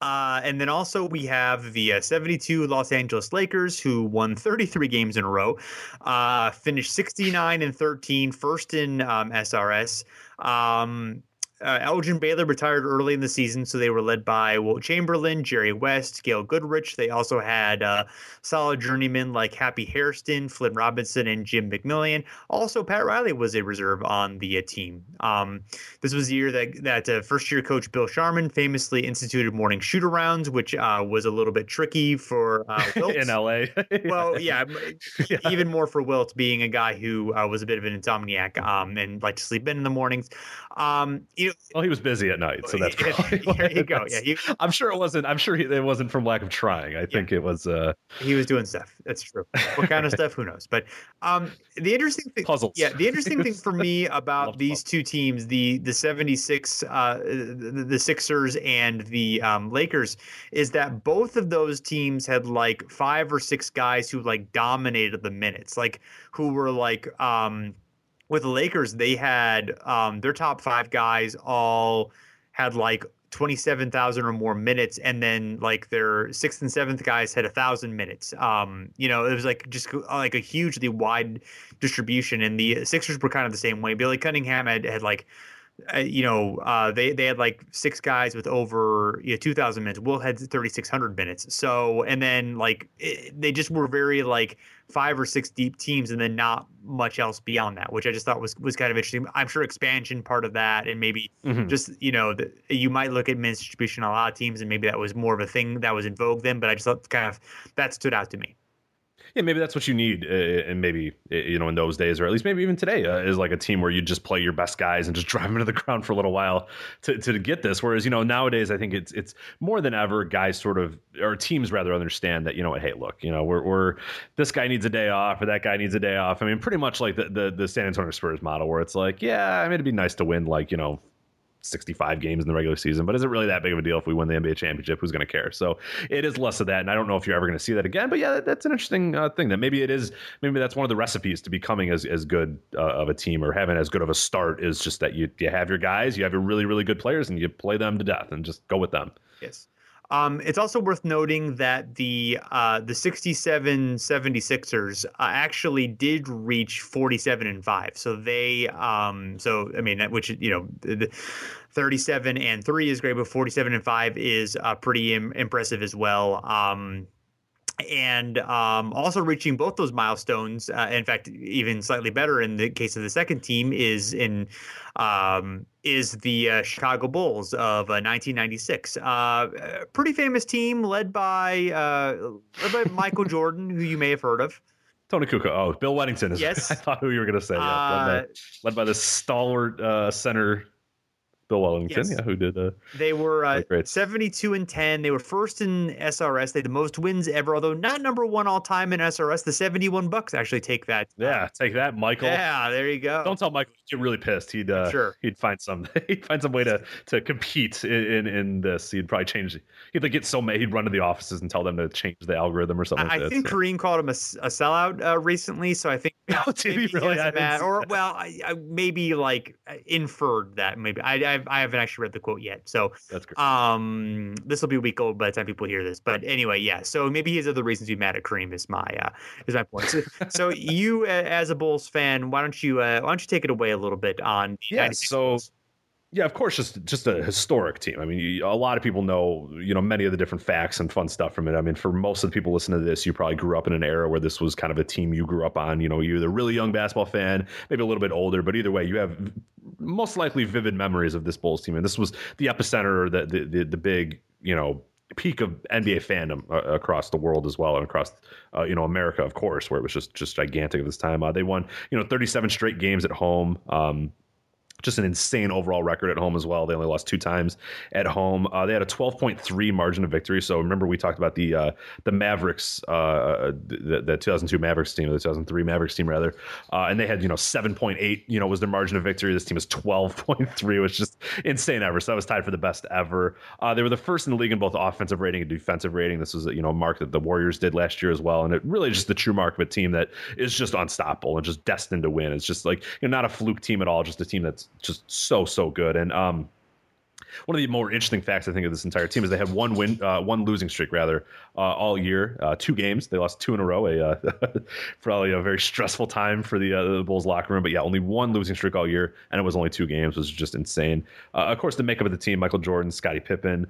Uh, and then also we have the uh, 72 Los Angeles Lakers who won 33 games in a row, uh, finished 69 and 13, first in um, SRS. Um, uh, Elgin Baylor retired early in the season, so they were led by Wilt Chamberlain, Jerry West, Gail Goodrich. They also had uh, solid journeymen like Happy Hairston, Flynn Robinson, and Jim McMillian. Also, Pat Riley was a reserve on the uh, team. Um, this was the year that that uh, first year coach Bill Sharman famously instituted morning shoot arounds, which uh, was a little bit tricky for uh, (laughs) Wilt. in LA. (laughs) well, yeah, (laughs) yeah, even more for Wilt being a guy who was a bit of an insomniac um, and liked to sleep in in the mornings. Um, you well, he was busy at night, so that's (laughs) probably (laughs) there you go. Yeah, he, I'm sure it wasn't. I'm sure it wasn't from lack of trying. I yeah. think it was. Uh, he was doing stuff. That's true. What kind of stuff? Who knows? But um, the interesting thing, puzzles. Yeah, the interesting thing for me (laughs) about these two teams, the the 76, uh, the, the Sixers and the um, Lakers, is that both of those teams had like five or six guys who like dominated the minutes, like who were like um with the Lakers, they had um, their top five guys all had like 27,000 or more minutes. And then like their sixth and seventh guys had a thousand minutes. Um, you know, it was like just like a hugely wide distribution. And the Sixers were kind of the same way. Billy Cunningham had, had like, uh, you know, uh, they they had like six guys with over you know, 2,000 minutes. Wilt had 3,600 minutes. So, and then like it, they just were very like five or six deep teams and then not much else beyond that, which I just thought was was kind of interesting. I'm sure expansion part of that, and maybe mm-hmm. just you know the, you might look at minutes distribution on a lot of teams, and maybe that was more of a thing that was in vogue then. But I just thought kind of that stood out to me yeah, maybe that's what you need, uh, and maybe uh, you know in those days, or at least maybe even today, uh, is like a team where you just play your best guys and just (laughs) drive them to the ground for a little while to, to get this. Whereas you know nowadays, I think it's it's more than ever, guys sort of or teams rather understand that you know what, hey, look, you know we're we're this guy needs a day off or that guy needs a day off. I mean, pretty much like the the, the San Antonio Spurs model, where it's like, yeah, I mean, it'd be nice to win like you know 65 games in the regular season, but is it really that big of a deal if we win the NBA championship? Who's going to care? So it is less of that. And I don't know if you're ever going to see that again, but yeah, that's an interesting uh, thing that maybe it is, maybe that's one of the recipes to becoming as, as good uh, of a team or having as good of a start is just that you, you have your guys, you have your really, really good players and you play them to death and just go with them. Yes. Um, it's also worth noting that the uh, the 67 76ers uh, actually did reach 47 and 5. So they um, so I mean which you know the 37 and 3 is great but 47 and 5 is uh, pretty Im- impressive as well. Um, and um, also reaching both those milestones. Uh, in fact, even slightly better in the case of the second team is in um, is the uh, Chicago Bulls of uh, 1996. Uh, pretty famous team led by uh, led by Michael (laughs) Jordan, who you may have heard of. Toni Kukoc. Oh, Bill Wennington is. (laughs) Yes. I thought who you were going to say. Yeah, Uh, led, by, led by the stalwart uh, center, Bill Wennington. Yes. Yeah, who did. Uh, They were uh, Great. 72 and 10. They were first in SRS. They had the most wins ever, although not number one all time in SRS. The 71 Bucks actually take that. yeah, take that, Michael. Yeah, there you go. Don't tell Michael he'd get really pissed. He'd uh, Sure. he'd find some (laughs) he'd find some way to to compete in, in in this. He'd probably change. He'd like get so mad. He'd run to the offices and tell them to change the algorithm or something. I, I like think so. Kareem called him a, a sellout uh, recently, so I think (laughs) Oh, did he really? I a bad- or well, I, I maybe like inferred that maybe I I've, I haven't actually read the quote yet, so That's great. um this will be a week old by the time people hear this. But anyway, yeah. So maybe he has other reasons to be mad at Kareem. Is my uh, is my point. So, so (laughs) you as a Bulls fan, why don't you uh, why don't you take it away a little bit on Yeah, 96 so- Bulls? Yeah, of course, just just a historic team. I mean, you, a lot of people know, you know, many of the different facts and fun stuff from it. I mean, for most of the people listening to this, you probably grew up in an era where this was kind of a team you grew up on. You know, you're the really young basketball fan, maybe a little bit older, but either way, you have most likely vivid memories of this Bulls team. And this was the epicenter, the the the, the big, you know, peak of NBA fandom uh, across the world as well, and across uh, you know America, of course, where it was just just gigantic at this time. Uh, they won, you know, 37 straight games at home. Um, just an insane overall record at home as well. They only lost two times at home. Uh, they had a 12.3 margin of victory. So remember we talked about the uh, the Mavericks, uh, the, the 2002 Mavericks team, or the 2003 Mavericks team rather, uh, and they had you know 7.8. You know was their margin of victory. This team is 12.3, which is just insane ever. So that was tied for the best ever. Uh, they were the first in the league in both offensive rating and defensive rating. This was you know a mark that the Warriors did last year as well, and it really just the true mark of a team that is just unstoppable and just destined to win. It's just like you know not a fluke team at all, just a team that's just so so good. And um, one of the more interesting facts I think of this entire team is they had one win, uh, one losing streak rather, uh, all year, uh, two games. They lost two in a row. A uh, (laughs) probably a very stressful time for the, uh, the Bulls locker room. But yeah, only one losing streak all year, and it was only two games. Was just insane. Uh, of course, the makeup of the team: Michael Jordan, Scottie Pippen,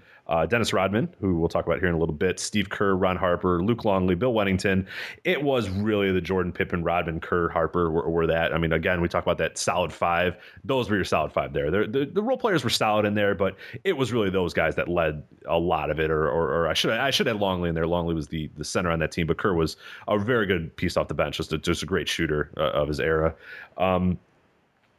Dennis Rodman, who we'll talk about here in a little bit, Steve Kerr, Ron Harper, Luke Longley, Bill Wennington. It was really the Jordan, Pippen, Rodman, Kerr, Harper were, were that. I mean, again, we talk about that solid five. Those were your solid five there. The the role players were solid in there, but it was really those guys that led a lot of it. Or, or, or I should I should have Longley in there. Longley was the the center on that team, but Kerr was a very good piece off the bench, just a, just a great shooter uh, of his era. Um,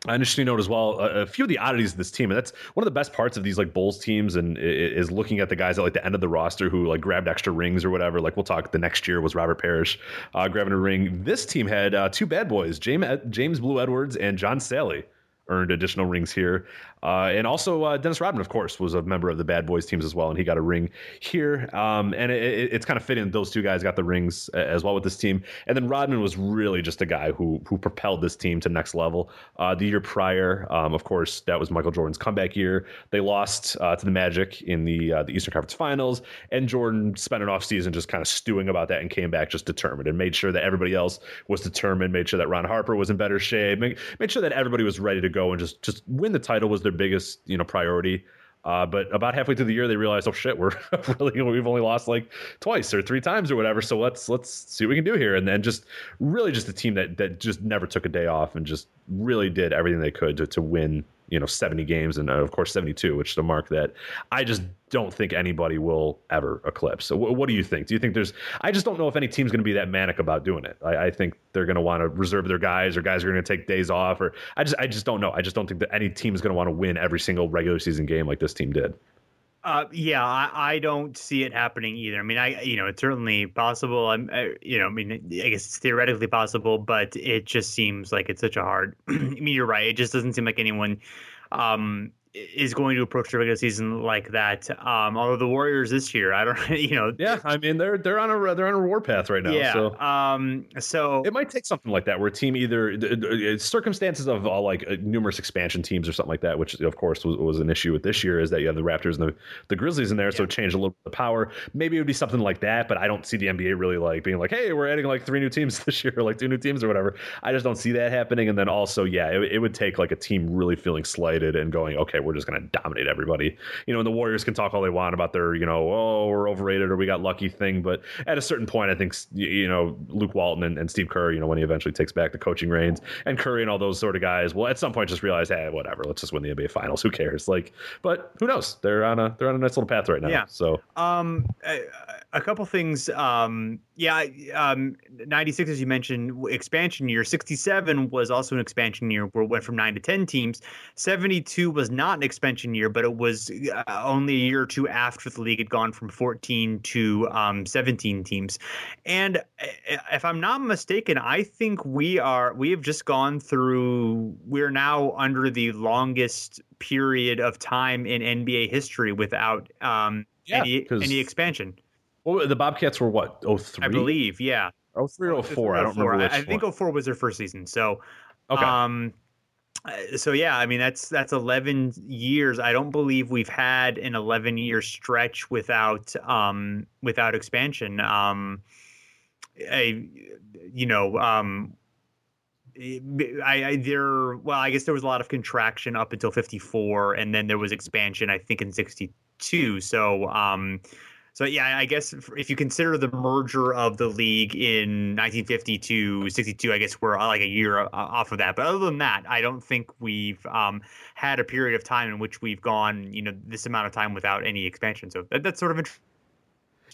an interesting note as well. A, a few of the oddities of this team, and that's one of the best parts of these like Bulls teams, and is looking at the guys at like the end of the roster who like grabbed extra rings or whatever. Like we'll talk. The next year was Robert Parish uh, grabbing a ring. This team had uh, two bad boys, James James Blue Edwards and John Salley earned additional rings here. Uh, and also uh, Dennis Rodman, of course, was a member of the Bad Boys teams as well, and he got a ring here. Um, and it, it, it's kind of fitting those two guys got the rings uh, as well with this team. And then Rodman was really just a guy who who propelled this team to next level. Uh, the year prior, um, of course, that was Michael Jordan's comeback year. They lost uh, to the Magic in the uh, the Eastern Conference Finals, and Jordan spent an offseason just kind of stewing about that and came back just determined and made sure that everybody else was determined, made sure that Ron Harper was in better shape, made, made sure that everybody was ready to go and just just win the title was their biggest you know priority. Uh, but about halfway through the year, they realized, oh shit, we're (laughs) really we've only lost like twice or three times or whatever. So let's let's see what we can do here. And then just really just a team that that just never took a day off and just really did everything they could to to win you know 70 games and uh, of course 72, which is a mark that I just don't think anybody will ever eclipse. So wh- what do you think? Do you think there's? I just don't know if any team's going to be that manic about doing it. I, I think they're going to want to reserve their guys, or guys are going to take days off, or I just I just don't know. I just don't think that any team is going to want to win every single regular season game like this team did. Uh, yeah, I, I don't see it happening either. I mean, I you know it's certainly possible. I'm I, you know I mean I guess it's theoretically possible, but it just seems like it's such a hard. (clears throat) I mean, you're right. It just doesn't seem like anyone um, is going to approach the regular season like that. Um, although the Warriors this year, I don't (laughs) you know. Yeah, I mean they're they're on a they're on a war path right now. Yeah. So. Um. So it might take something like that where a team either the- the circumstances of all like uh, numerous expansion teams or something like that, which of course was, was an issue with this year, is that you have the Raptors and the, the Grizzlies in there, so it changed a little bit of power. Maybe it would be something like that, but I don't see the NBA really like being like, hey, we're adding like three new teams (laughs) this year, like two new teams or whatever. I just don't see that happening. And then also, yeah, it, it would take like a team really feeling slighted and going, okay, we're just going to dominate everybody. You know, and the Warriors can talk all they want about their, you know, oh, we're overrated or we got lucky thing. But at a certain point, I think, you know, Luke Walton and, and Steve Kerr, you know, when he eventually takes back the coaching reins and Curry and all those sort of guys will at some point just realize, hey, whatever, let's just win the NBA finals. Who cares? Like, but who knows? They're on a, they're on a nice little path right now. Yeah. So, um, a, a couple things. Um, yeah, um, 96, as you mentioned, expansion year. 67 was also an expansion year where it went from nine to 10 teams. 72 was not an expansion year, but it was uh, only a year or two after the league had gone from 14 to um, 17 teams. And uh, if I'm not mistaken, I think we are, we have just gone through, we're now under the longest period of time in NBA history without um, Yeah, any, any expansion. Well, the Bobcats were what? Oh, three? I believe, yeah. Oh, three or four. I don't remember. I, I think one. 04 was their first season. So, Okay. um, uh, so yeah, I mean that's that's 11 years. I don't believe we've had an 11 year stretch without um without expansion. Um, I, you know, um, I, I there well, I guess there was a lot of contraction up until 54, and then there was expansion. I think in 62. So, um, so yeah, I guess if- you consider the merger of the league in 1950 to 62, I guess we're uh, like a year off of that. But other than that, I don't think we've um, had a period of time in which we've gone, you know, this amount of time without any expansion. So that, that's sort of interesting.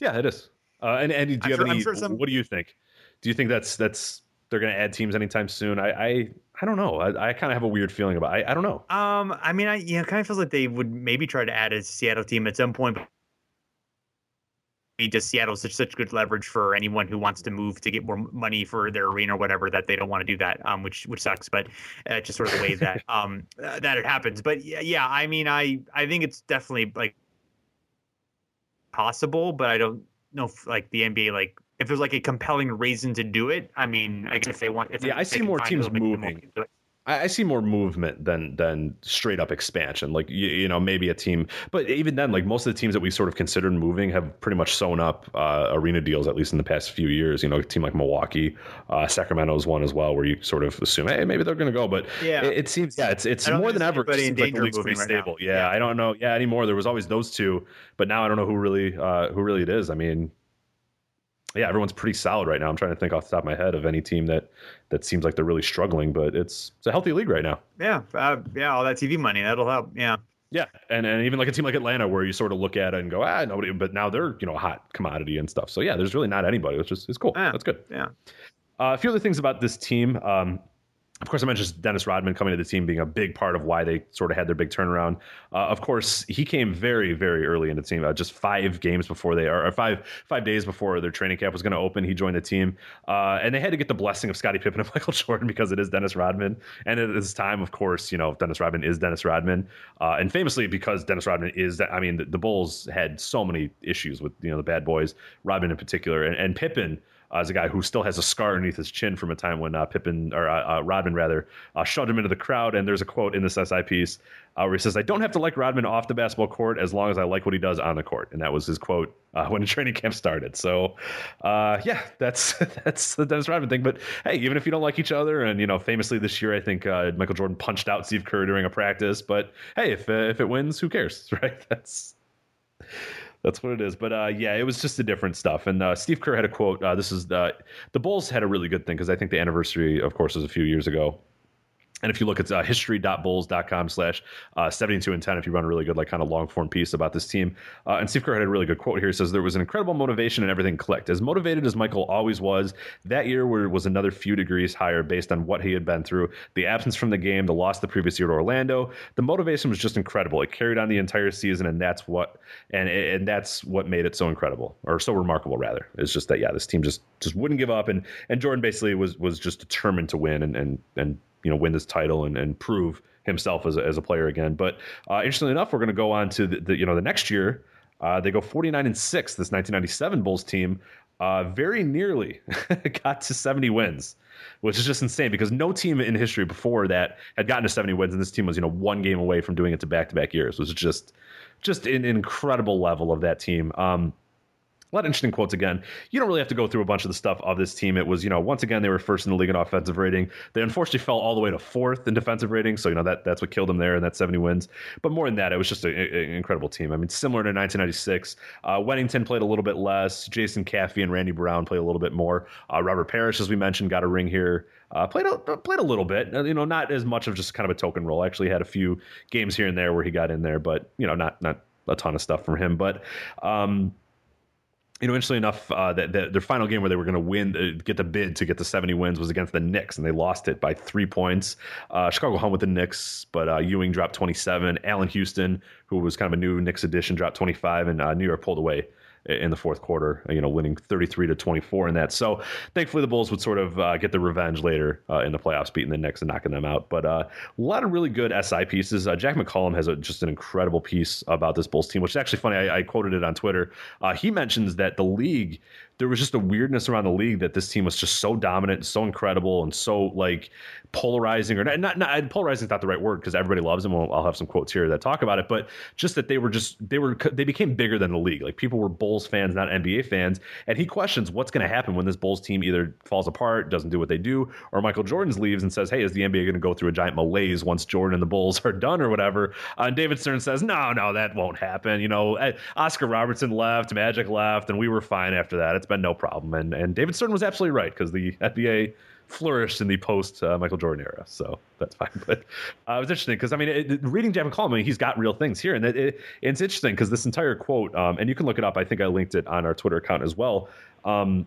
Yeah, it is. Uh, and and do you I'm have sure- any? sure some- What do you think? Do you think that's that's they're going to add teams anytime soon? I I, I don't know. I, I kind of have a weird feeling about. I I don't know. Um, I mean, I you know, kind of feels like they would maybe try to add a Seattle team at some point. Just Seattle's such such good leverage for anyone who wants to move to get more money for their arena or whatever that they don't want to do that, um, which which sucks. But uh, just sort of the way that (laughs) um uh, that it happens. But yeah, yeah, I mean, I I think it's definitely like possible, but I don't know if like the NBA like if there's like a compelling reason to do it. I mean, I guess if they want, if Yeah, they I see more teams it'll them more moving. I, I see more movement than than straight up expansion. Like you, you know, maybe a team, but even then, like most of the teams that we sort of considered moving have pretty much sewn up uh, arena deals, at least in the past few years. You know, a team like Milwaukee, uh, Sacramento's one as well, where you sort of assume, hey, maybe they're going to go. But Yeah. it, it seems, yeah, it's it's more than ever. it in seems like the danger of league's pretty moving right stable. Yeah, I don't know. Yeah, anymore. There was always those two, but now I don't know who really uh, who really it is. I mean, yeah, everyone's pretty solid right now. I'm trying to think off the top of my head of any team that that seems like they're really struggling, but it's it's a healthy league right now. Yeah, uh, yeah, all that TV money that'll help. Yeah. Yeah, and and even like a team like Atlanta, where you sort of look at it and go, ah, nobody, but now they're you know a hot commodity and stuff. So yeah, there's really not anybody, which is is cool. Yeah. That's good. Yeah. Uh, a few other things about this team. Um, of course, I mentioned Dennis Rodman coming to the team being a big part of why they sort of had their big turnaround. Uh, of course, he came very, very early in the team, uh, just five games before they, or five five days before their training camp was going to open. He joined the team, uh, and they had to get the blessing of Scottie Pippen and (laughs) Michael Jordan because it is Dennis Rodman. And at this time, of course, you know Dennis Rodman is Dennis Rodman, uh, and famously because Dennis Rodman is, I mean, the, the Bulls had so many issues with you know the bad boys, Rodman in particular, and, and Pippen uh, as a guy who still has a scar underneath his chin from a time when uh, Pippen or uh, uh, Rodman rather uh, shoved him into the crowd. And there's a quote in this SI piece where he says, "I don't have to like Rodman off the basketball court as long as I like what he does on the court." And that was his quote when the (laughs) training camp started. So, yeah, that's (laughs) that's the Dennis Rodman thing. But hey, even if you don't like each other, and you know, famously this year, I think Michael Jordan punched out Steve Kerr during a practice. But hey, if if it wins, who cares, (laughs) right? That's that's what it is. But uh, yeah, it was just the different stuff. And uh, Steve Kerr had a quote. Uh, this is the the Bulls had a really good thing because I think the anniversary, of course, was a few years ago. And if you look at uh, history.bulls.com slash uh, 72 and 10, if you run a really good, like kind of long form piece about this team. Uh, and Steve Kerr had a really good quote here. He says, There was an incredible motivation and everything clicked. As motivated as Michael always was, that year was another few degrees higher based on what he had been through. The absence from the game, the loss the previous year to Orlando. The motivation was just incredible. It carried on the entire season, and that's what and and that's what made it so incredible or so remarkable rather. It's just that yeah, this team just just wouldn't give up and and Jordan basically was was just determined to win and and and you know win this title and, and prove himself as a, as a player again. But uh, interestingly enough, we're going to go on to the, the you know the next year. Uh, they go 49 and six. This 1997 Bulls team uh, very nearly (laughs) got to 70 wins, which is just insane because no team in history before that had gotten to 70 wins, and this team was you know one game away from doing it to back to back years. It was just just an incredible level of that team. Um, a lot of interesting quotes again. You don't really have to go through a bunch of the stuff of this team. It was, you know, once again, they were first in the league in offensive rating. They unfortunately fell all the way to fourth in defensive rating. So, you know, that that's what killed them there and that 70 wins. But more than that, it was just an incredible team. I mean, similar to 1996, uh, Wennington played a little bit less. Jason Caffey and Randy Brown played a little bit more. Uh, Robert Parish, as we mentioned, got a ring here. Uh, played a played a little bit, you know, not as much of just kind of a token role. Actually, had a few games here and there where he got in there, but you know, not not a ton of stuff from him. But um, you know, interestingly enough, uh, that, their final game where they were going to win, uh, get the bid to get the 70 wins was against the Knicks, and they lost it by three points. Uh, Chicago hung with the Knicks, but uh, Ewing dropped 27. Allan Houston, who was kind of a new Knicks addition, dropped 25, and uh, New York pulled away in the fourth quarter, you know, winning 33 to 24 in that. So thankfully, the Bulls would sort of uh, get the revenge later uh, in the playoffs, beating the Knicks and knocking them out. But uh, a lot of really good SI pieces. Uh, Jack McCallum has a, just an incredible piece about this Bulls team, which is actually funny. I, I quoted it on Twitter. Uh, he mentions that the league there was just a weirdness around the league that this team was just so dominant, and so incredible, and so like polarizing or not. not, not polarizing is not the right word because everybody loves them. I'll have some quotes here that talk about it, but just that they were just they were they became bigger than the league. Like people were Bulls fans, not NBA fans, and he questions what's going to happen when this Bulls team either falls apart, doesn't do what they do, or Michael Jordan's leaves and says, "Hey, is the NBA going to go through a giant malaise once Jordan and the Bulls are done or whatever?" Uh, and David Stern says, "No, no, that won't happen. You know, eh, Oscar Robertson left, Magic left, and we were fine after that. It's been no problem. And and David Stern was absolutely right because the NBA flourished in the post uh, Michael Jordan era, so that's fine. But uh, it was interesting because I mean, it, reading Jack McCallum, I mean, he's got real things here, and it, it's interesting because this entire quote, um, and you can look it up. I think I linked it on our Twitter account as well. Um,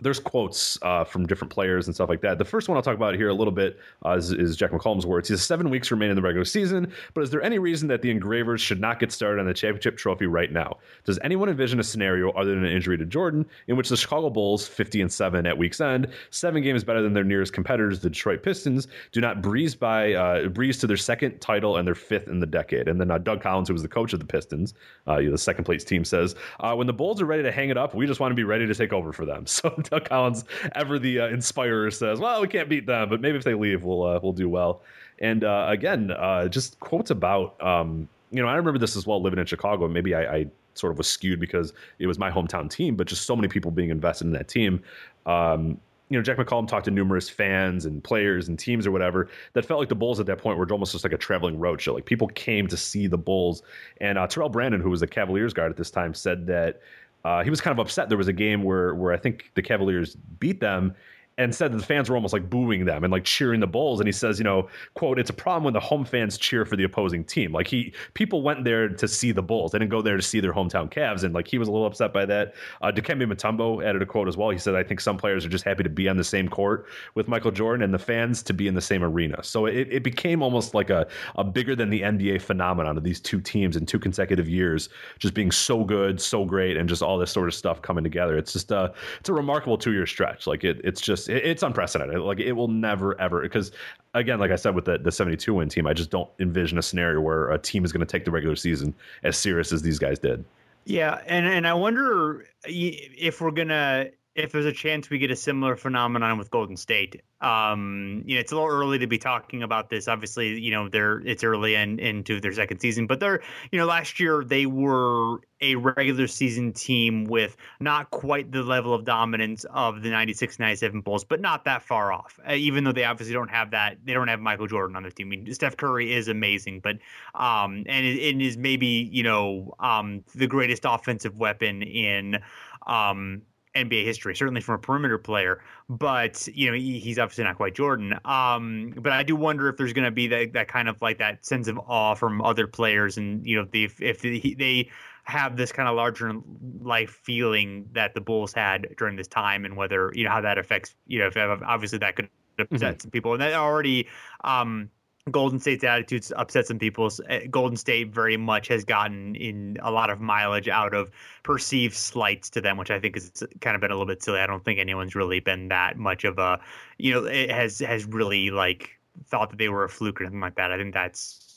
there's quotes uh, from different players and stuff like that. The first one I'll talk about here a little bit uh, is, is, Jack McCallum's words. He says, seven weeks remain in the regular season, but is there any reason that the Engravers should not get started on the championship trophy right now? Does anyone envision a scenario other than an injury to Jordan in which the Chicago Bulls, 50 and 7 at week's end, seven games better than their nearest competitors, the Detroit Pistons, do not breeze by uh, breeze to their second title and their fifth in the decade? And then uh, Doug Collins, who was the coach of the Pistons, uh, the second place team, says, uh, when the Bulls are ready to hang it up, we just want to be ready to take over for them. (laughs) So Doug Collins, ever the uh, inspirer, says, "Well, we can't beat them, but maybe if they leave, we'll uh, we'll do well." And uh, again, uh, just quotes about um, you know I remember this as well living in Chicago. Maybe I, I, sort of was skewed because it was my hometown team, but just so many people being invested in that team. Um, you know, Jack McCallum talked to numerous fans and players and teams or whatever that felt like the Bulls at that point were almost just like a traveling roadshow. Like people came to see the Bulls. And uh, Terrell Brandon, who was the Cavaliers guard at this time, said that uh, he was kind of upset. There was a game where where I think the Cavaliers beat them, and said that the fans were almost like booing them and like cheering the Bulls. And he says, you know, quote, it's a problem when the home fans cheer for the opposing team. Like he, people went there to see the Bulls. They didn't go there to see their hometown Cavs. And like he was a little upset by that. Uh, Dikembe Mutombo added a quote as well. He said, I think some players are just happy to be on the same court with Michael Jordan and the fans to be in the same arena. So it, it became almost like a, a bigger than the NBA phenomenon of these two teams in two consecutive years, just being so good, so great, and just all this sort of stuff coming together. It's just a, it's a remarkable two year stretch. Like it, it's just, it, it's unprecedented. Like it will never ever because again, like I said with the the 72 win team, I just don't envision a scenario where a team is going to take the regular season as serious as these guys did. Yeah, and and I wonder if we're gonna if there's a chance we get a similar phenomenon with Golden State. Um, you know, it's a little early to be talking about this. Obviously, you know, they're it's early in, into their second season, but they're you know last year they were a regular season team with not quite the level of dominance of the 96 97 Bulls, but not that far off. Uh, even though they obviously don't have that, they don't have Michael Jordan on their team. I mean, Steph Curry is amazing, but um, and it, it is maybe you know um the greatest offensive weapon in um NBA history, certainly from a perimeter player. But you know, he, he's obviously not quite Jordan. Um, but I do wonder if there's going to be that that kind of like that sense of awe from other players, and you know, the, if if the, they have this kind of larger life feeling that the Bulls had during this time, and whether you know how that affects you know, if obviously that could upset mm-hmm. some people, and that already. Um, Golden State's attitudes upset some people. Eh, Golden State very much has gotten in a lot of mileage out of perceived slights to them, which I think has kind of been a little bit silly. I don't think anyone's really been that much of a, you know, it has has really like thought that they were a fluke or something like that. I think that's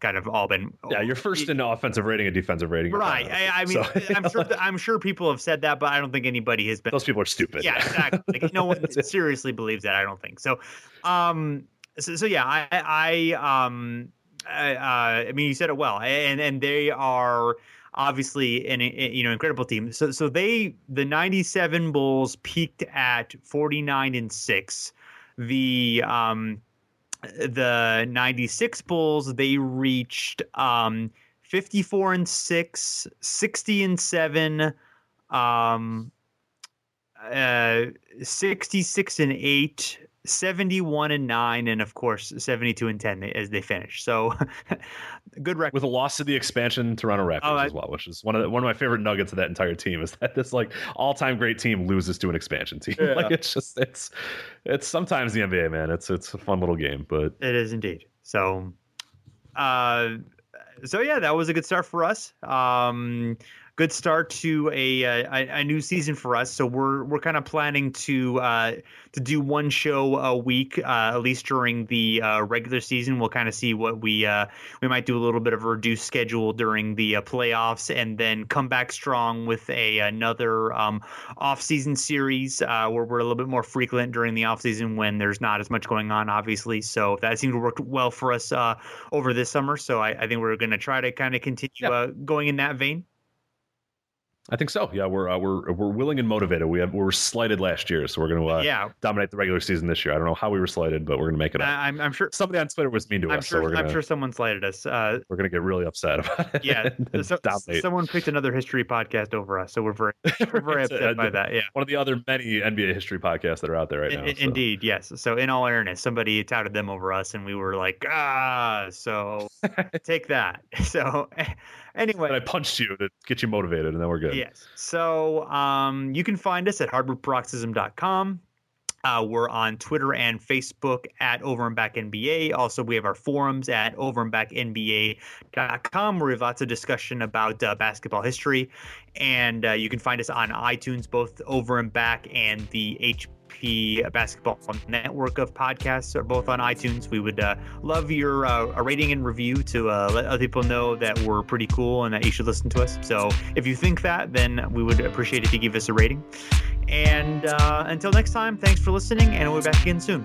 kind of all been yeah you're first in offensive rating and defensive rating right I, I, mean so. (laughs) i'm sure (laughs) i'm sure people have said that but i don't think anybody has been those people are stupid yeah exactly like, no one (laughs) seriously believes that i don't think so um so, so yeah, I, I um, I, uh, I mean, you said it well, and and they are obviously an, you know incredible team. So so they the 97 Bulls peaked at 49 and 6. The um the 96 Bulls they reached um 54 and 6, 60 and 7 um uh 66 and 8 71 and 9 and of course 72 and 10 as they finish. So (laughs) good record with a loss to the expansion toronto raptors oh, I, as well which is one of the, one of my favorite nuggets of that entire team is that this like all-time great team loses to an expansion team. (laughs) Yeah. like it's just it's it's sometimes the nba man. It's it's a fun little game but it is indeed. So uh so yeah that was a good start for us. Um good start to a, a, a new season for us. So we're we're kind of planning to uh, to do one show a week, uh, at least during the uh, regular season. We'll kind of see what we uh, we might do a little bit of a reduced schedule during the uh, playoffs, and then come back strong with a another um, off season series uh, where we're a little bit more frequent during the off season when there's not as much going on, obviously. So that seems to work well for us over this summer. So I, I think we're going to try to kind of continue yeah. going in that vein. I think so. Yeah, we're uh, we're we're willing and motivated. We have we were slighted last year, so we're going to uh, yeah. dominate the regular season this year. I don't know how we were slighted, but we're going to make it up. I'm, I'm sure somebody on Twitter was mean to I'm us. Sure, so I'm sure someone slighted us. Uh, we're going to get really upset about it. Yeah, (laughs) so, someone picked another history podcast over us, so we're very (laughs) we're very upset by that. Yeah, one of the other many NBA history podcasts that are out there right now. In, so. Indeed, yes. So in all fairness, somebody touted them over us, and we were like, ah, so (laughs) take that. So Anyway, and I punched you to get you motivated, and then we're good. Yes. So um, you can find us at hardwoodparoxysm.com. Uh, we're on Twitter and Facebook at Over and Back NBA. Also, we have our forums at overandbacknba.com where we have lots of discussion about uh, basketball history. And uh, you can find us on iTunes, both Over and Back and the HP Basketball Network of podcasts are both on iTunes. We would uh, love your uh, a rating and review to uh, let other people know that we're pretty cool and that you should listen to us. So if you think that, then we would appreciate if you give us a rating. And uh, until next time, thanks for listening, and we'll be back again soon.